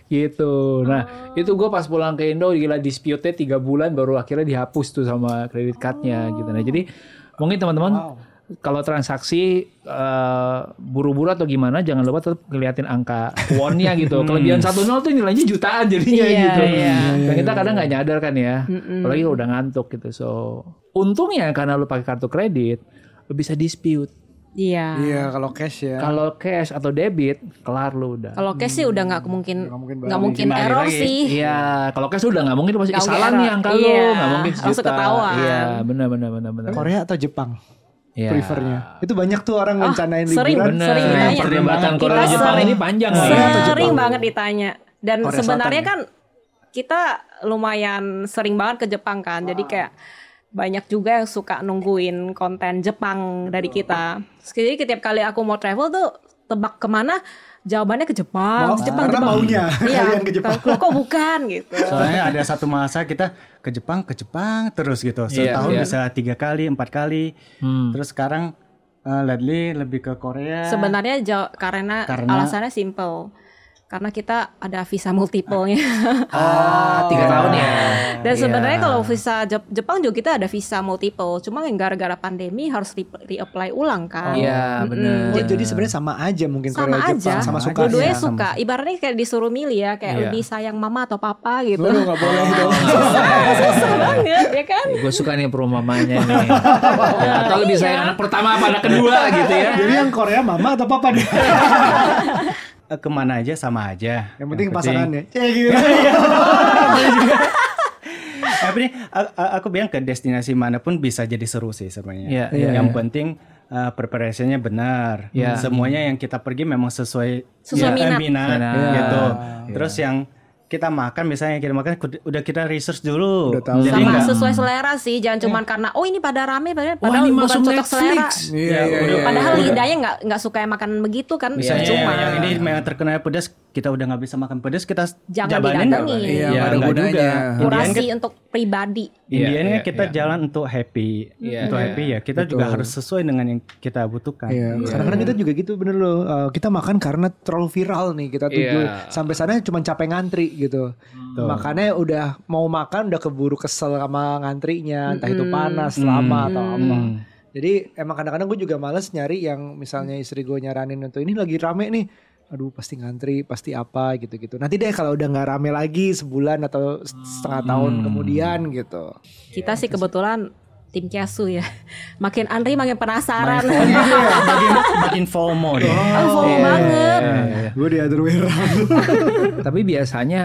gitu. Nah, Oh. itu gue pas pulang ke Indo gila dispute tiga bulan baru akhirnya dihapus tuh sama kredit cardnya gitu. Nah, jadi mungkin teman-teman kalau transaksi eh, buru-buru atau gimana jangan lupa tetap ngeliatin angka wonnya gitu. Kelebihan 1-0 tuh nilainya jutaan jadinya Iya, gitu. iya. Dan kita kadang nggak nyadar kan ya. Apalagi kalau udah ngantuk gitu. So, untungnya karena lu pakai kartu kredit, lu bisa dispute. Iya. Iya kalau cash ya. Kalau cash atau debit, kelar lu udah. Kalau cash sih udah nggak mungkin Nggak mungkin mungkin Kembali error lagi. sih. Iya, kalau cash udah nggak mungkin pasti Nggak salah nih angka lu, Iya, nggak mungkin langsung sejuta. ketahuan. Iya, benar benar benar benar. Korea atau Jepang? Iya. Prefernya. Itu banyak tuh orang rencanain sering, liburan. Benar. Sering ditanya. Perdebatan Kita Korea Jepang sering- ini panjang nih. Sering banget ditanya. Dan Korea sebenarnya Selatan kan kita lumayan sering banget ke Jepang kan. Jadi kayak banyak juga yang suka nungguin konten Jepang dari kita. Jadi setiap kali aku mau travel tuh tebak ke mana jawabannya ke Jepang, Mau- Jepang, karena Jepang. maunya Iya, kalian ke Jepang. Kok bukan gitu. Soalnya ada satu masa kita ke Jepang, ke Jepang terus gitu. Iya, Setahun iya. bisa tiga kali, empat kali. Hmm. Terus sekarang eh, lately lebih ke Korea. Sebenarnya jaw- karena, Karena- alasannya simple. Karena kita ada visa multiple-nya. Ah, tiga tahun ya. Dan Iya. sebenarnya kalau visa Jep- Jepang juga kita ada visa multiple. Cuma yang gara-gara pandemi harus re- reapply ulang kan. Iya, benar. Oh, jadi sebenarnya sama aja mungkin Sama Korea aja. Jepang sama suka. Dua-duanya Iya, suka. Ibaratnya kayak disuruh milih ya, kayak Iya. lebih sayang mama atau papa gitu. Waduh nggak boleh dong. Susah banget ya kan? Gue suka nih perumpamannya nih. Ya, atau lebih sayang anak pertama apa anak kedua gitu ya. Jadi yang Korea mama atau papa nih? Eh, ke mana aja sama aja. Yang penting pasangannya. Cek gitu. Tapi ini a- a- aku bilang ke destinasi mana pun bisa jadi seru sih sebenarnya. Iya, iya, yang iya. penting uh, preparasinya benar. Iya. Semuanya yang kita pergi memang sesuai Sesuai ya, minat. minat, Minat. gitu. Iya. Terus yang kita makan misalnya kita makan udah kita research dulu. Udah tahu. Jadi Sama sesuai selera sih, jangan cuman karena oh ini pada rame padahal padahal ini bukan masuk cocok selera. Iya, iya, iya. Padahal lidahnya nggak nggak suka yang makanan begitu kan. Misalnya Cuma yang ini memang terkenal pedas, kita udah nggak bisa makan pedas, kita Jangan jabanin didatengin. Iya, Iya, nggak ada nggak gunanya. juga. Kurasi kan, untuk pribadi. Iya, Indian kan iya, kita iya. jalan untuk happy, Iya, untuk iya. happy ya. Kita juga harus sesuai dengan yang kita butuhkan. Iya, kadang-kadang kita juga gitu bener loh. Uh, kita makan karena terlalu viral nih kita tuju Iya. sampai sana cuma capek ngantri gitu. Makanya udah mau makan udah keburu kesel sama ngantrinya, entah itu panas, lama atau apa. Jadi emang kadang-kadang gue juga males nyari yang misalnya istri gue nyaranin untuk ini lagi rame nih. Aduh pasti ngantri, pasti apa gitu-gitu. Nanti deh kalau udah nggak rame lagi sebulan atau setengah tahun kemudian gitu. Kita sih kebetulan tim Kiasu ya. Makin antri makin penasaran. Bagian, bagian FOMO deh. Oh, FOMO Iya, banget. Gue di other way around. Tapi biasanya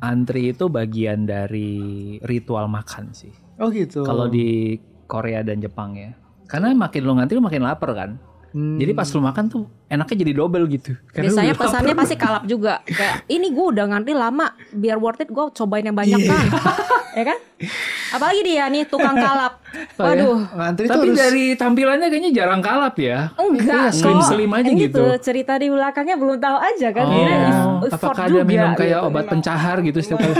antri itu bagian dari ritual makan sih. Oh gitu. Kalau di Korea dan Jepang ya. Karena makin lu ngantri lu makin lapar kan. Jadi pas lu makan tuh enaknya jadi double gitu. Karena Biasanya pesannya pasti kalap juga. Kayak ini gue udah ngantri lama, biar worth it gue cobain yang banyak kan. ya kan? Apalagi dia nih tukang kalap. Waduh. ngantri tuh Tapi harus dari tampilannya kayaknya jarang kalap ya. Enggak Slim kok. slim aja Yang gitu. Cerita di belakangnya belum tahu aja kan. Oh, effort apakah ada minum kayak gitu. obat pencahar gitu setiap kali?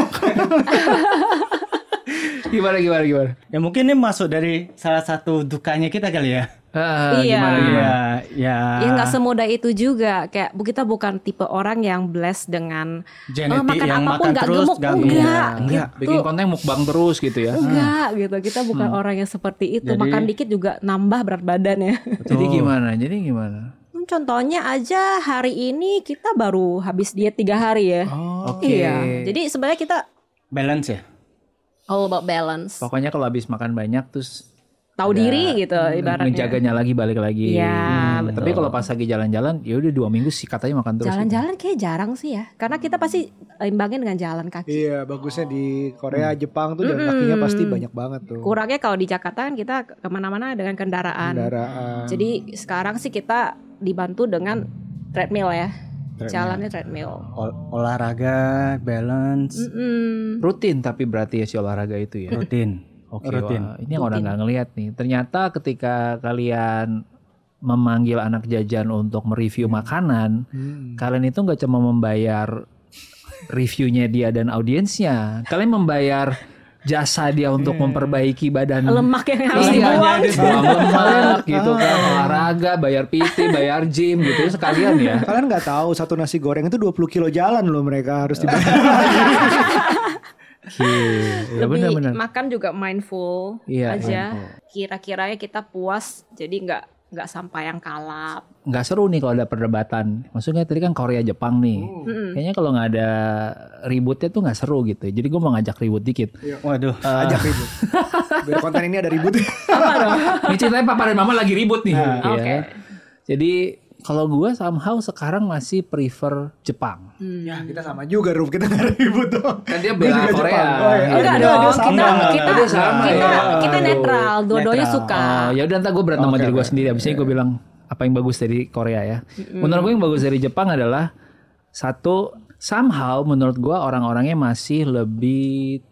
gimana gimana gimana? Ya mungkin ini masuk dari salah satu dukanya kita kali ya. Ah, Iya. Gimana gimana? Ya, ya. Ya nggak semudah itu juga. Kayak bu- kita bukan tipe orang yang blessed dengan Genetik "Oh, makan yang apa pun nggak terus, gemuk. nggak Enggak, gemuk. enggak. Bikin konten mukbang terus gitu ya. Enggak gitu. Kita bukan orang yang seperti itu. Jadi- Makan dikit juga nambah berat badannya. Jadi gimana? Jadi gimana? Hmm, Contohnya aja hari ini kita baru habis diet tiga hari ya. Oke. Iya. Jadi sebenarnya kita balance ya. all about balance. Pokoknya kalau habis makan banyak terus Tahu diri gitu ibaratnya. ngejaganya lagi balik lagi. Iya, betul. Tapi kalau pas lagi jalan-jalan, ya udah dua minggu sikat aja makan terus. gitu. Jalan-jalan kayak jarang sih ya. Karena kita pasti imbangin dengan jalan kaki. Iya, bagusnya di Korea, Jepang tuh jalan kakinya pasti banyak banget tuh. Kurangnya kalau di Jakarta kan kita ke mana-mana dengan kendaraan. Kendaraan. Jadi sekarang sih kita dibantu dengan treadmill ya. Jalannya treadmill. Ol- olahraga, balance, Mm-mm. Rutin tapi berarti ya si olahraga itu ya. rutin. Oke, rutin. wah, ini yang orang nggak ngelihat nih. Ternyata ketika kalian memanggil anak jajan untuk mereview makanan, kalian itu nggak cuma membayar reviewnya dia dan audiensnya, kalian membayar jasa dia untuk memperbaiki badan lemak yang harus Iya, dibuang. buang lemak gitu kan, olahraga, bayar PT, bayar gym gitu sekalian ya. Kalian nggak tahu satu nasi goreng itu 20 kilo jalan loh mereka harus dibayar. Iya, Lebih benar-benar. makan juga mindful Iya, aja. Kira-kiranya kita puas, jadi nggak nggak sampai yang kalap. nggak seru nih kalau ada perdebatan. Maksudnya tadi kan Korea Jepang nih. Kayaknya kalau nggak ada ributnya tuh nggak seru gitu. Jadi gue mau ngajak ribut dikit. Waduh. Ajak ribut. Biar konten ini ada ribut. Ini ceritanya papa dan mama lagi ribut nih. ya. Oke. Jadi kalau gue somehow sekarang masih prefer Jepang. ya kita sama juga Ruf kita nggak ribut dong. Kan dia bela Korea. Jepang. Oh, iya. Iya, Enggak dong, kita sama. kita Dia sama, kita ya. kita Aduh. netral, dua-duanya Netral. suka. Oh, ya udah ntar gue berantem sama Oke, diri gue sendiri. Abisnya gue bilang apa yang bagus dari Korea ya. Menurut gue yang bagus dari Jepang adalah satu somehow menurut gue orang-orangnya masih lebih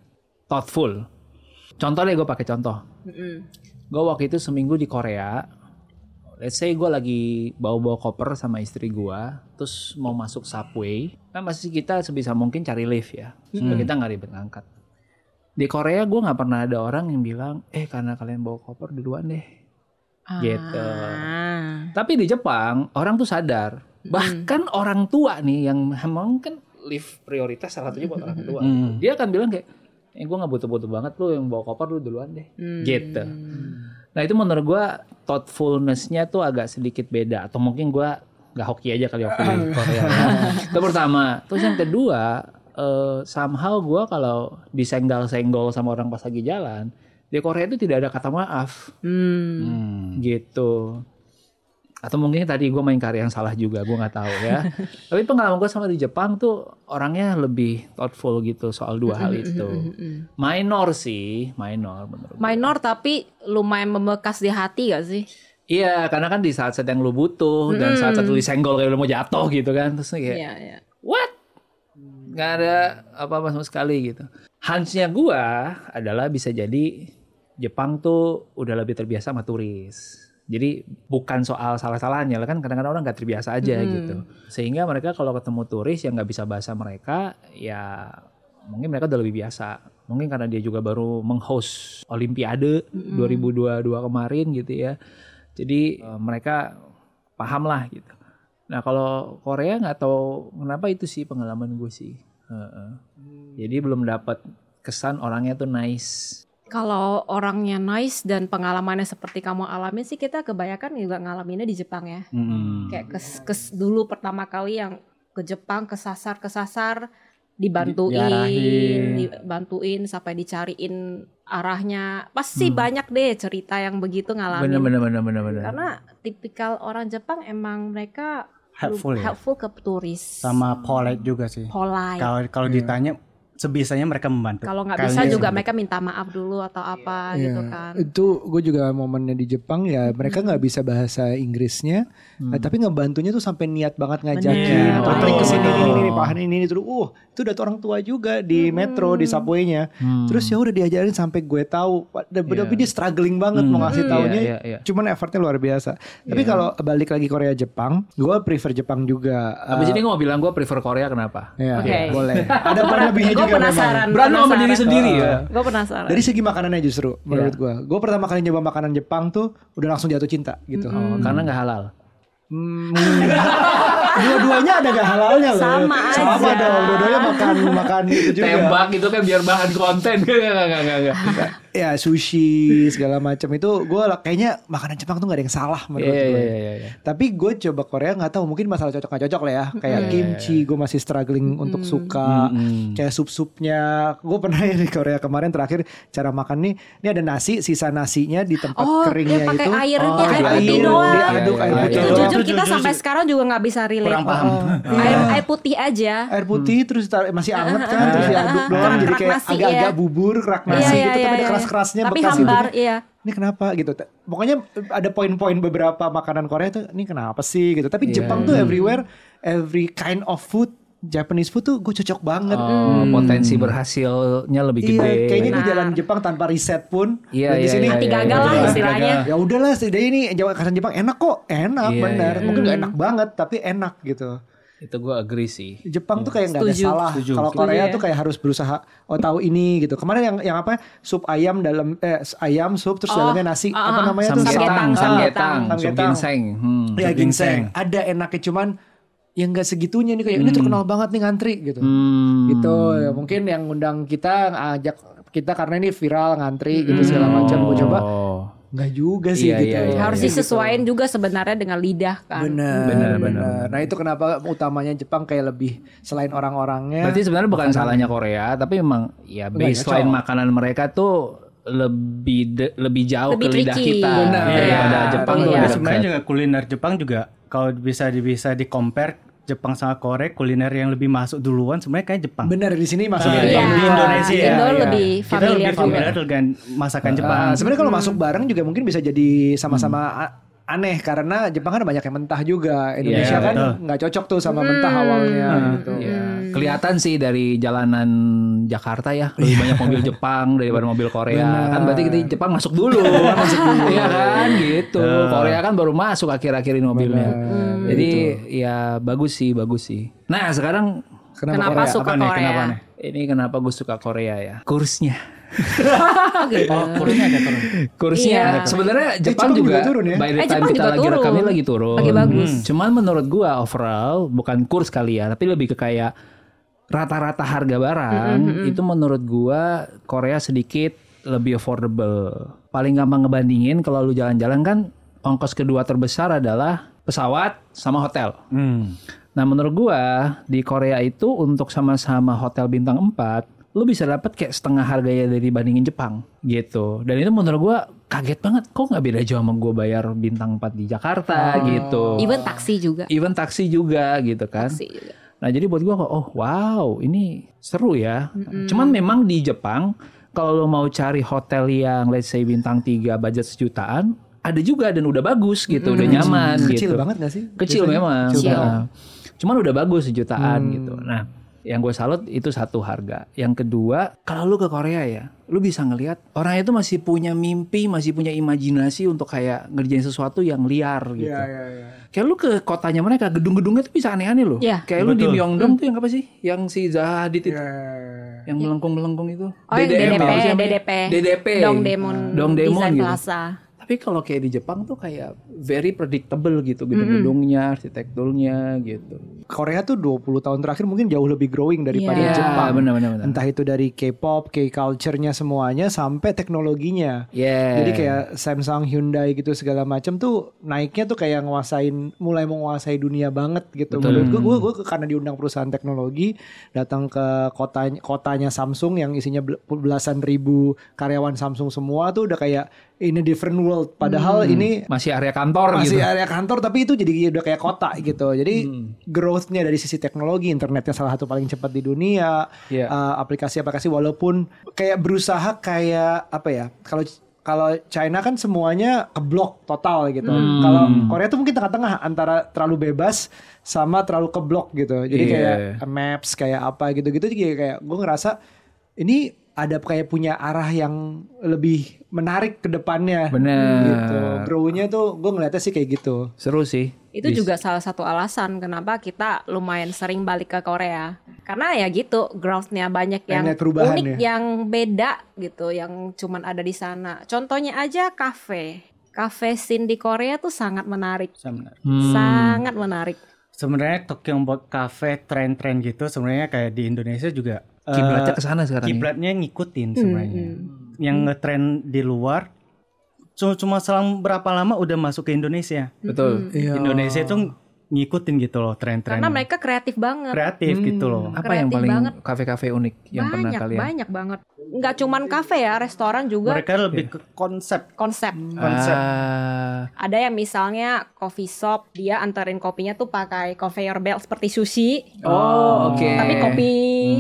thoughtful. Contoh deh gue pakai contoh. Gue waktu itu seminggu di Korea. Let's say gue lagi bawa-bawa koper sama istri gue, terus mau masuk subway, kan pasti kita sebisa mungkin cari lift ya, supaya kita nggak ribet ngangkat. Di Korea gue nggak pernah ada orang yang bilang, eh karena kalian bawa koper duluan deh, gitu. Ah. Tapi di Jepang orang tuh sadar, bahkan orang tua nih yang emang kan lift prioritas salah satunya buat orang tua, dia akan bilang kayak, eh gue nggak butuh-butuh banget lu yang bawa koper lu duluan deh, gitu. Nah itu menurut gue thoughtfulness-nya tuh agak sedikit beda atau mungkin gue nggak hoki aja kali waktu di Korea. itu pertama. Terus yang kedua, eh, somehow gue kalau disenggol-senggol sama orang pas lagi jalan di Korea itu tidak ada kata maaf, Hmm. gitu. Atau mungkin tadi gue main karya yang salah juga, gue nggak tahu ya. Tapi pengalaman gue sama di Jepang tuh orangnya lebih thoughtful gitu soal dua hal itu. Minor sih, minor menurut gue. Minor tapi lumayan membekas di hati gak sih? Iya, karena kan di saat-saat yang lu butuh dan saat-saat lu disenggol kayak lu mau jatuh gitu kan, terus kayak Iya, iya. what? Gak ada apa-apa sama sekali gitu. Hunch-nya gua adalah bisa jadi Jepang tuh udah lebih terbiasa sama turis. Jadi bukan soal salah-salahnya, kan kadang-kadang orang nggak terbiasa aja gitu. Sehingga mereka kalau ketemu turis yang nggak bisa bahasa mereka, ya mungkin mereka udah lebih biasa. Mungkin karena dia juga baru menghost Olimpiade 2022 kemarin gitu ya. Jadi eh, mereka paham lah gitu. Nah kalau Korea nggak tahu kenapa itu sih pengalaman gue sih. Heeh. Jadi belum dapat kesan orangnya tuh nice. Kalau orangnya nice dan pengalamannya seperti kamu alamin sih kita kebanyakan juga ngalaminnya di Jepang ya. Kayak kes, kes dulu pertama kali yang ke Jepang kesasar kesasar dibantuin, Diarahin. dibantuin sampai dicariin arahnya. Pasti banyak deh cerita yang begitu ngalamin. Bener bener bener bener bener. Karena tipikal orang Jepang emang mereka Helpful ya. helpful ke turis. Sama polite juga sih. polite. Kalau kalau ditanya sebisanya mereka membantu. Kalau nggak Kalian bisa juga sih. mereka minta maaf dulu atau apa gitu Iya. kan. Itu gue juga momennya di Jepang ya mereka nggak bisa bahasa Inggrisnya, eh, tapi ngebantunya tuh sampai niat banget ngajakin, Bener. "Pak, Betul. ke sini ini ini Pak ini ini terus, uh itu udah orang tua juga di metro di subway-nya. Terus ya udah diajarin sampai gue tahu, tapi dia struggling banget mau ngasih Iya, taunya, iya, iya. cuman effortnya luar biasa. Tapi kalau balik lagi Korea Jepang, gue prefer Jepang juga. Abis ini gue mau bilang gue prefer Korea kenapa? Ya, Oke. boleh. Ada lebihnya juga memang. penasaran. Berantem sama diri sendiri ya. Gue penasaran. Dari segi makanannya justru menurut Iya. gua. Gue pertama kali nyoba makanan Jepang tuh udah langsung jatuh cinta gitu. Oh, karena nggak halal. Hmm, dua-duanya ada gak halalnya loh. Sama Sama aja. dong. Dua-duanya makan makan itu juga. Tembak gitu kan biar bahan konten. Gak, gak, gak, gak, gak. Ya sushi segala macam itu gue kayaknya makanan Jepang tuh gak ada yang salah menurut Iya, gue. iya, iya, iya. Tapi gue coba Korea nggak tahu mungkin masalah cocok nggak cocok lah ya. Kayak kimchi gue masih struggling untuk suka. Kayak sup-supnya. Gue pernah ya di Korea kemarin terakhir cara makan nih. Ini ada nasi, sisa nasinya di tempat Oh, keringnya yang pakai itu. air, oh, air air, putih doang. Diaduk Iya, air iya, putih itu iya. doang. jujur kita sampai sekarang juga nggak bisa relate. Kurang paham. Oh. Air, air putih aja. air putih terus masih anget kan terus diaduk doang jadi kayak agak-agak iya. bubur kerak Iya, nasi iya, gitu tapi iya, ada iya. Keras-kerasnya Tapi bekas hambar, gitu. iya. Ini kenapa gitu? Pokoknya ada poin-poin beberapa makanan Korea tuh ini kenapa sih gitu. Tapi Iya. Jepang tuh everywhere every kind of food Japanese food tuh gue cocok banget. Oh, potensi berhasilnya lebih Iya, gede. kayaknya gue Benar. jalan Jepang tanpa riset pun. Iya, iya, sini iya, Hati iya, gagal iya, lah iya. istilahnya. ya udahlah setidaknya ini Kasan Jepang enak kok, enak Iya, benar. iya. Mungkin gak enak banget tapi enak gitu. Itu gue agree sih. Jepang tuh kayak nggak ada salah. Kalau Setuju Korea ya. tuh kayak harus berusaha oh tahu ini gitu. Kemarin yang yang apa sup ayam dalam eh ayam sup terus Oh, dalamnya nasi ah, apa ah. namanya tuh Samgetang, samgetang. samgetang, Samgetang. ginseng. Hmm. Ya ginseng. Ada enaknya cuman yang nggak segitunya nih kayak ini terkenal banget nih ngantri gitu. Hmm. Gitu ya mungkin yang undang kita ajak kita karena ini viral ngantri gitu segala macam gue coba Oh. nggak juga sih Iya, gitu. iya, iya, Harus iya. disesuaikan juga sebenarnya dengan lidah kan. Bener, bener, bener. Nah itu kenapa utamanya Jepang kayak lebih selain orang-orangnya. Berarti sebenarnya bukan salahnya Korea, tapi memang ya Enggak, baseline cocok. makanan mereka tuh lebih de- lebih jauh Lebih ke lidah tricky. kita Benar. daripada Iya. Jepang Iya. tuh Ya, lebih sebenarnya juga kuliner Jepang juga kalau bisa bisa di compare Jepang sama Korea kuliner yang lebih masuk duluan sebenarnya kayak Jepang. Bener di sini masuk Ah, Jepang. Iya. di Indonesia Indo ya, lebih Kita familiar lebih juga. familiar dengan masakan Jepang. Ah, sebenarnya kalau masuk bareng juga mungkin bisa jadi sama-sama a- aneh karena Jepang kan banyak yang mentah juga. Indonesia Iya, kan nggak cocok tuh sama mentah awalnya gitu. Ya, kelihatan sih dari jalanan Jakarta ya lebih banyak mobil Jepang daripada mobil Korea. Kan berarti kita Jepang masuk dulu. masuk dulu. Iya kan gitu. Korea kan baru masuk akhir-akhir ini mobilnya. Jadi ya bagus sih, bagus sih. Nah, sekarang Kenapa, Kenapa Korea? suka Apa nih? Korea? Kenapa nih? ini kenapa gue suka Korea ya? Kursnya. Oh, kurusnya ada turun. Kursnya Iya. sebenarnya Jepang, Jepang juga, juga turun ya? by the Eh, time Jepang kita juga lagi turun. rekam ini lagi turun. Lagi bagus. Hmm. Cuman menurut gua overall bukan kurs kali ya, tapi lebih ke kayak rata-rata harga barang itu menurut gua Korea sedikit lebih affordable. Paling gampang ngebandingin kalau lu jalan-jalan kan ongkos kedua terbesar adalah pesawat sama hotel. Hmm. Nah menurut gua di Korea itu untuk sama-sama hotel bintang 4 lu bisa dapat kayak setengah harganya dari bandingin Jepang gitu. Dan itu menurut gua kaget banget kok nggak beda jauh sama gua bayar bintang 4 di Jakarta gitu. Even taksi juga. Even taksi juga gitu kan. Taksi juga. Nah jadi buat gua kok oh wow ini seru ya. Cuman memang di Jepang kalau lo mau cari hotel yang let's say bintang 3 budget sejutaan ada juga dan udah bagus gitu, udah nyaman Kecil gitu. banget gak sih? Kecil Biasanya? memang. Kecil Nah. Cuman udah bagus sejutaan Hmm. gitu. Nah, yang gue salut itu satu harga. Yang kedua, kalau lu ke Korea ya, lu bisa ngelihat orang itu masih punya mimpi, masih punya imajinasi untuk kayak ngerjain sesuatu yang liar gitu. Iya, iya, iya. Kayak lu ke kotanya mereka, gedung-gedungnya tuh bisa aneh-aneh loh. Iya. Kayak lu di Betul. Myeongdong tuh yang apa sih? Yang si Zaha Hadid itu. Iya, iya, iya. Yang melengkung-melengkung itu. Oh DDP, namanya? DDP. DDP. Dongdaemun Dongdaemun Design gitu. Plaza. Tapi kalau kayak di Jepang tuh kayak very predictable gitu gedung-gedungnya, arsitekturnya gitu. Korea tuh 20 tahun terakhir mungkin jauh lebih growing daripada Iya. Jepang. benar-benar. benar. Entah itu dari K-pop, K-culture-nya semuanya sampai teknologinya. Yeah. Jadi kayak Samsung, Hyundai gitu segala macam tuh naiknya tuh kayak nguasain mulai menguasai dunia banget gitu. Menurut gue, gue, gue karena diundang perusahaan teknologi datang ke kotanya kotanya Samsung yang isinya bel- belasan ribu karyawan Samsung semua tuh udah kayak in a different world. Padahal ini masih area kantor masih gitu. area kantor tapi itu jadi udah kayak kota gitu. Jadi growth-nya dari sisi teknologi internetnya salah satu paling cepat di dunia. Iya. Uh, aplikasi-aplikasi walaupun kayak berusaha kayak apa ya? Kalau kalau China kan semuanya keblok total gitu. Kalau Korea tuh mungkin tengah-tengah antara terlalu bebas sama terlalu keblok gitu. Jadi Iya. kayak maps kayak apa gitu-gitu jadi kayak gue ngerasa ini ada kayak punya arah yang lebih menarik ke depannya Bener. gitu. Grow-nya tuh gue ngeliatnya sih kayak gitu. Seru sih. Itu juga salah satu alasan kenapa kita lumayan sering balik ke Korea. Karena ya gitu, growth-nya banyak yang unik, ya. yang beda gitu, yang cuman ada di sana. Contohnya aja kafe. Kafe scene di Korea tuh sangat menarik. Hmm. Sangat menarik. Sebenarnya Tokyo buat cafe tren-tren gitu sebenarnya kayak di Indonesia juga Kiblatnya ke sana sekarang. ya? kiblatnya ngikutin sebenarnya. Yang ngetren di luar cuma cuma selang berapa lama udah masuk ke Indonesia. Betul. Indonesia itu ngikutin gitu loh tren-tren. Karena mereka kreatif banget. kreatif gitu loh. Apa yang Kreatif paling banget. kafe-kafe unik yang pernah banyak, kalian? banyak banget. Nggak cuman kafe ya, restoran juga Mereka lebih ke konsep. konsep. Konsep. Ah, Ada yang misalnya coffee shop, dia anterin kopinya tuh pakai conveyor belt seperti sushi. oh, oke. Tapi kopi.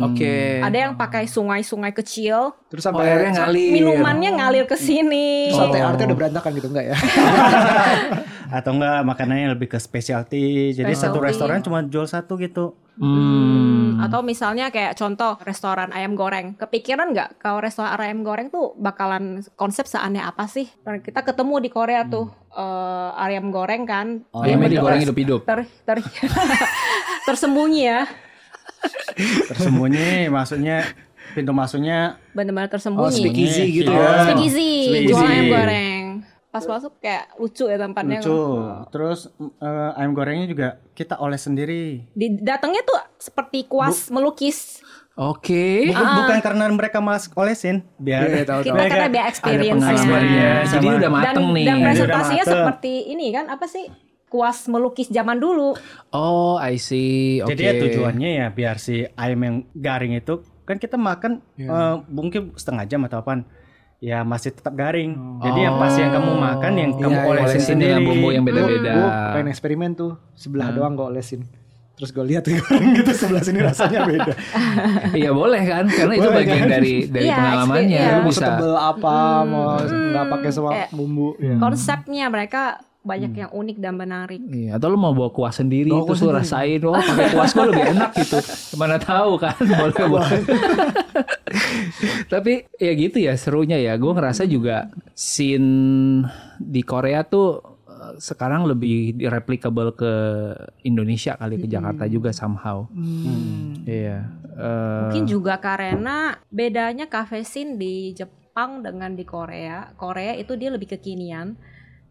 Oke. Ada yang pakai sungai-sungai kecil. Terus Oh, sampai airnya ngalir. Minumannya ngalir ke sini. terus latte artnya udah berantakan gitu enggak ya? Atau enggak makanannya lebih ke specialty. Jadi satu Specialty. restoran cuma jual satu gitu. Hmm. Atau misalnya kayak contoh restoran ayam goreng. Kepikiran nggak kalau restoran ayam goreng tuh bakalan konsep seaneh apa sih? Kita ketemu di Korea tuh eh, ayam goreng kan. Oh, Ayamnya digoreng hidup-hidup. Ter, ter, tersembunyi ya. Tersembunyi maksudnya pintu masuknya Benar-benar Oh, tersembunyi. speakeasy gitu Oh. ya. Speakeasy. jual ayam goreng. Pas masuk kayak lucu ya tempatnya. lucu. Terus eh, ayam gorengnya juga kita oles sendiri. Di, datangnya tuh seperti kuas melukis. Oke. Bukan, bukan karena mereka malas olesin, biar Iya, tahu, Kita tahu. karena biar experience Experience. Jadi udah dan, mateng nih. dan presentasinya mateng. seperti ini kan apa sih kuas melukis zaman dulu Oh, I see. Oke. Jadi ya tujuannya ya biar si ayam yang garing itu kan kita makan eh, mungkin setengah jam atau apaan ya masih tetap garing. Jadi yang pas yang kamu makan yang kamu Iya, iya, olesin olesin sendiri. dengan bumbu yang beda-beda. Gue pengen eksperimen tuh sebelah doang gue olesin. Terus gue lihat goreng gitu sebelah sini rasanya beda. Iya boleh kan, karena itu Boleh bagian kan? dari dari Iya, pengalamannya. experience. Lu mau bisa. setebel apa, mau nggak pakai semua Kayak- bumbu. Ya. konsepnya mereka banyak yang unik dan menarik Iya, atau lu mau bawa kuah sendiri Bawa terus kuah lu rasain, oh pakai kuas gua lebih enak gitu. Mana tahu kan, boleh boleh. Tapi ya gitu ya serunya ya. Gue ngerasa juga scene di Korea tuh eh, sekarang lebih replicable ke Indonesia kali ke Jakarta juga somehow. Iya. Eh, mungkin juga karena bedanya cafe scene di Jepang dengan di Korea Korea itu dia lebih kekinian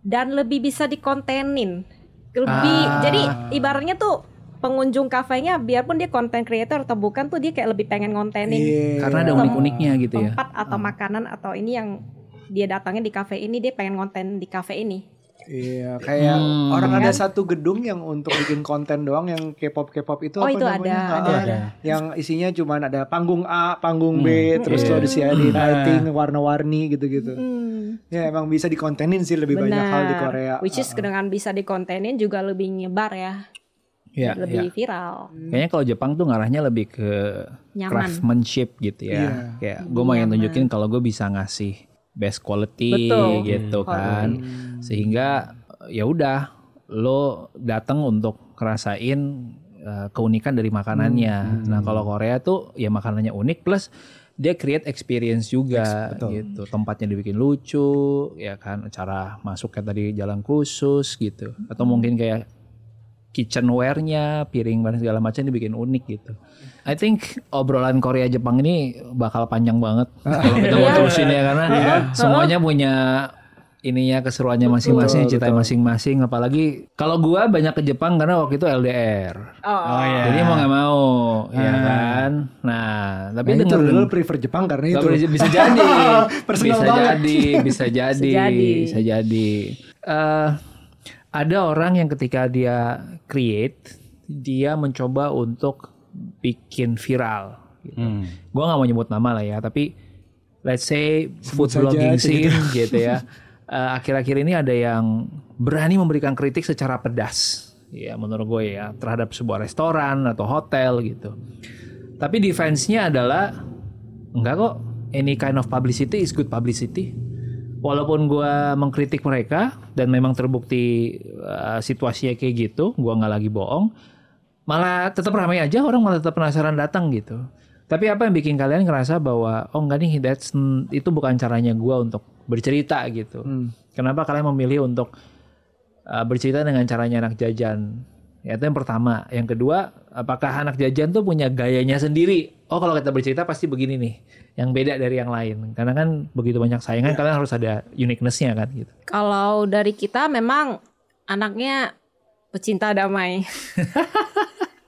dan lebih bisa dikontenin lebih Ah. jadi ibaratnya tuh pengunjung kafenya biarpun dia content creator atau bukan tuh dia kayak lebih pengen ngontenin Iya. karena ada unik-uniknya gitu ya. tempat atau makanan atau ini yang dia datangnya di cafe ini dia pengen konten di cafe ini Iya, kayak Hmm. orang ada satu gedung yang untuk bikin konten doang yang K-pop K-pop itu Oh, apa itu namanya? ada, Ah, ada, ada. Yang isinya cuman ada panggung A, panggung B, terus Iya. kalau disiarin lighting warna-warni gitu-gitu. Hmm, Ya emang bisa dikontenin sih lebih banyak hal di benar. Korea. which is dengan bisa dikontenin juga lebih nyebar ya Iya, lebih iya. viral Kayaknya kalau Jepang tuh ngarahnya lebih ke Nyaman. craftsmanship gitu ya. Iya. Kayak gue mau yang tunjukin kalau gue bisa ngasih best quality Betul. gitu kan. Sehingga ya udah lo datang untuk ngerasain uh, keunikan dari makanannya. Nah, kalau Korea tuh ya makanannya unik plus dia create experience juga gitu. Tempatnya dibikin lucu, ya kan. Cara masuknya tadi jalan khusus gitu. Atau mungkin kayak kitchenware-nya, piring dan segala macam dibikin unik gitu. I think obrolan Korea Jepang ini bakal panjang banget kalau kita mau terusin ya karena semuanya punya ininya keseruannya masing-masing, cerita masing-masing. Apalagi kalau gua banyak ke Jepang karena waktu itu LDR. Oh iya. Jadi mau nggak mau, ya kan. Nah, tapi Nah, itu denger dulu prefer Jepang karena itu. bisa, bisa jadi, Personal bisa banget. jadi, bisa jadi, jadi. bisa jadi. Eh, ada orang yang ketika dia create, dia mencoba untuk bikin viral. Gitu. Hmm. Gue nggak mau nyebut nama lah ya, tapi let's say food blogging scene gitu ya. Eh, Akhir-akhir ini ada yang berani memberikan kritik secara pedas, ya menurut gue ya terhadap sebuah restoran atau hotel gitu. Tapi defense-nya adalah enggak kok, any kind of publicity is good publicity. Walaupun gue mengkritik mereka dan memang terbukti uh, situasinya kayak gitu, gue nggak lagi bohong, malah tetap ramai aja orang malah tetap penasaran datang gitu. Tapi apa yang bikin kalian ngerasa bahwa oh enggak nih that's itu bukan caranya gue untuk bercerita gitu. Kenapa kalian memilih untuk uh, bercerita dengan caranya anak jajan? Ya, itu yang pertama. Yang kedua, apakah anak jajan tuh punya gayanya sendiri? Oh, kalau kita bercerita pasti begini nih, yang beda dari yang lain. Karena kan begitu banyak saingan, kalian harus ada uniqueness-nya kan gitu. Kalau dari kita memang anaknya pecinta damai.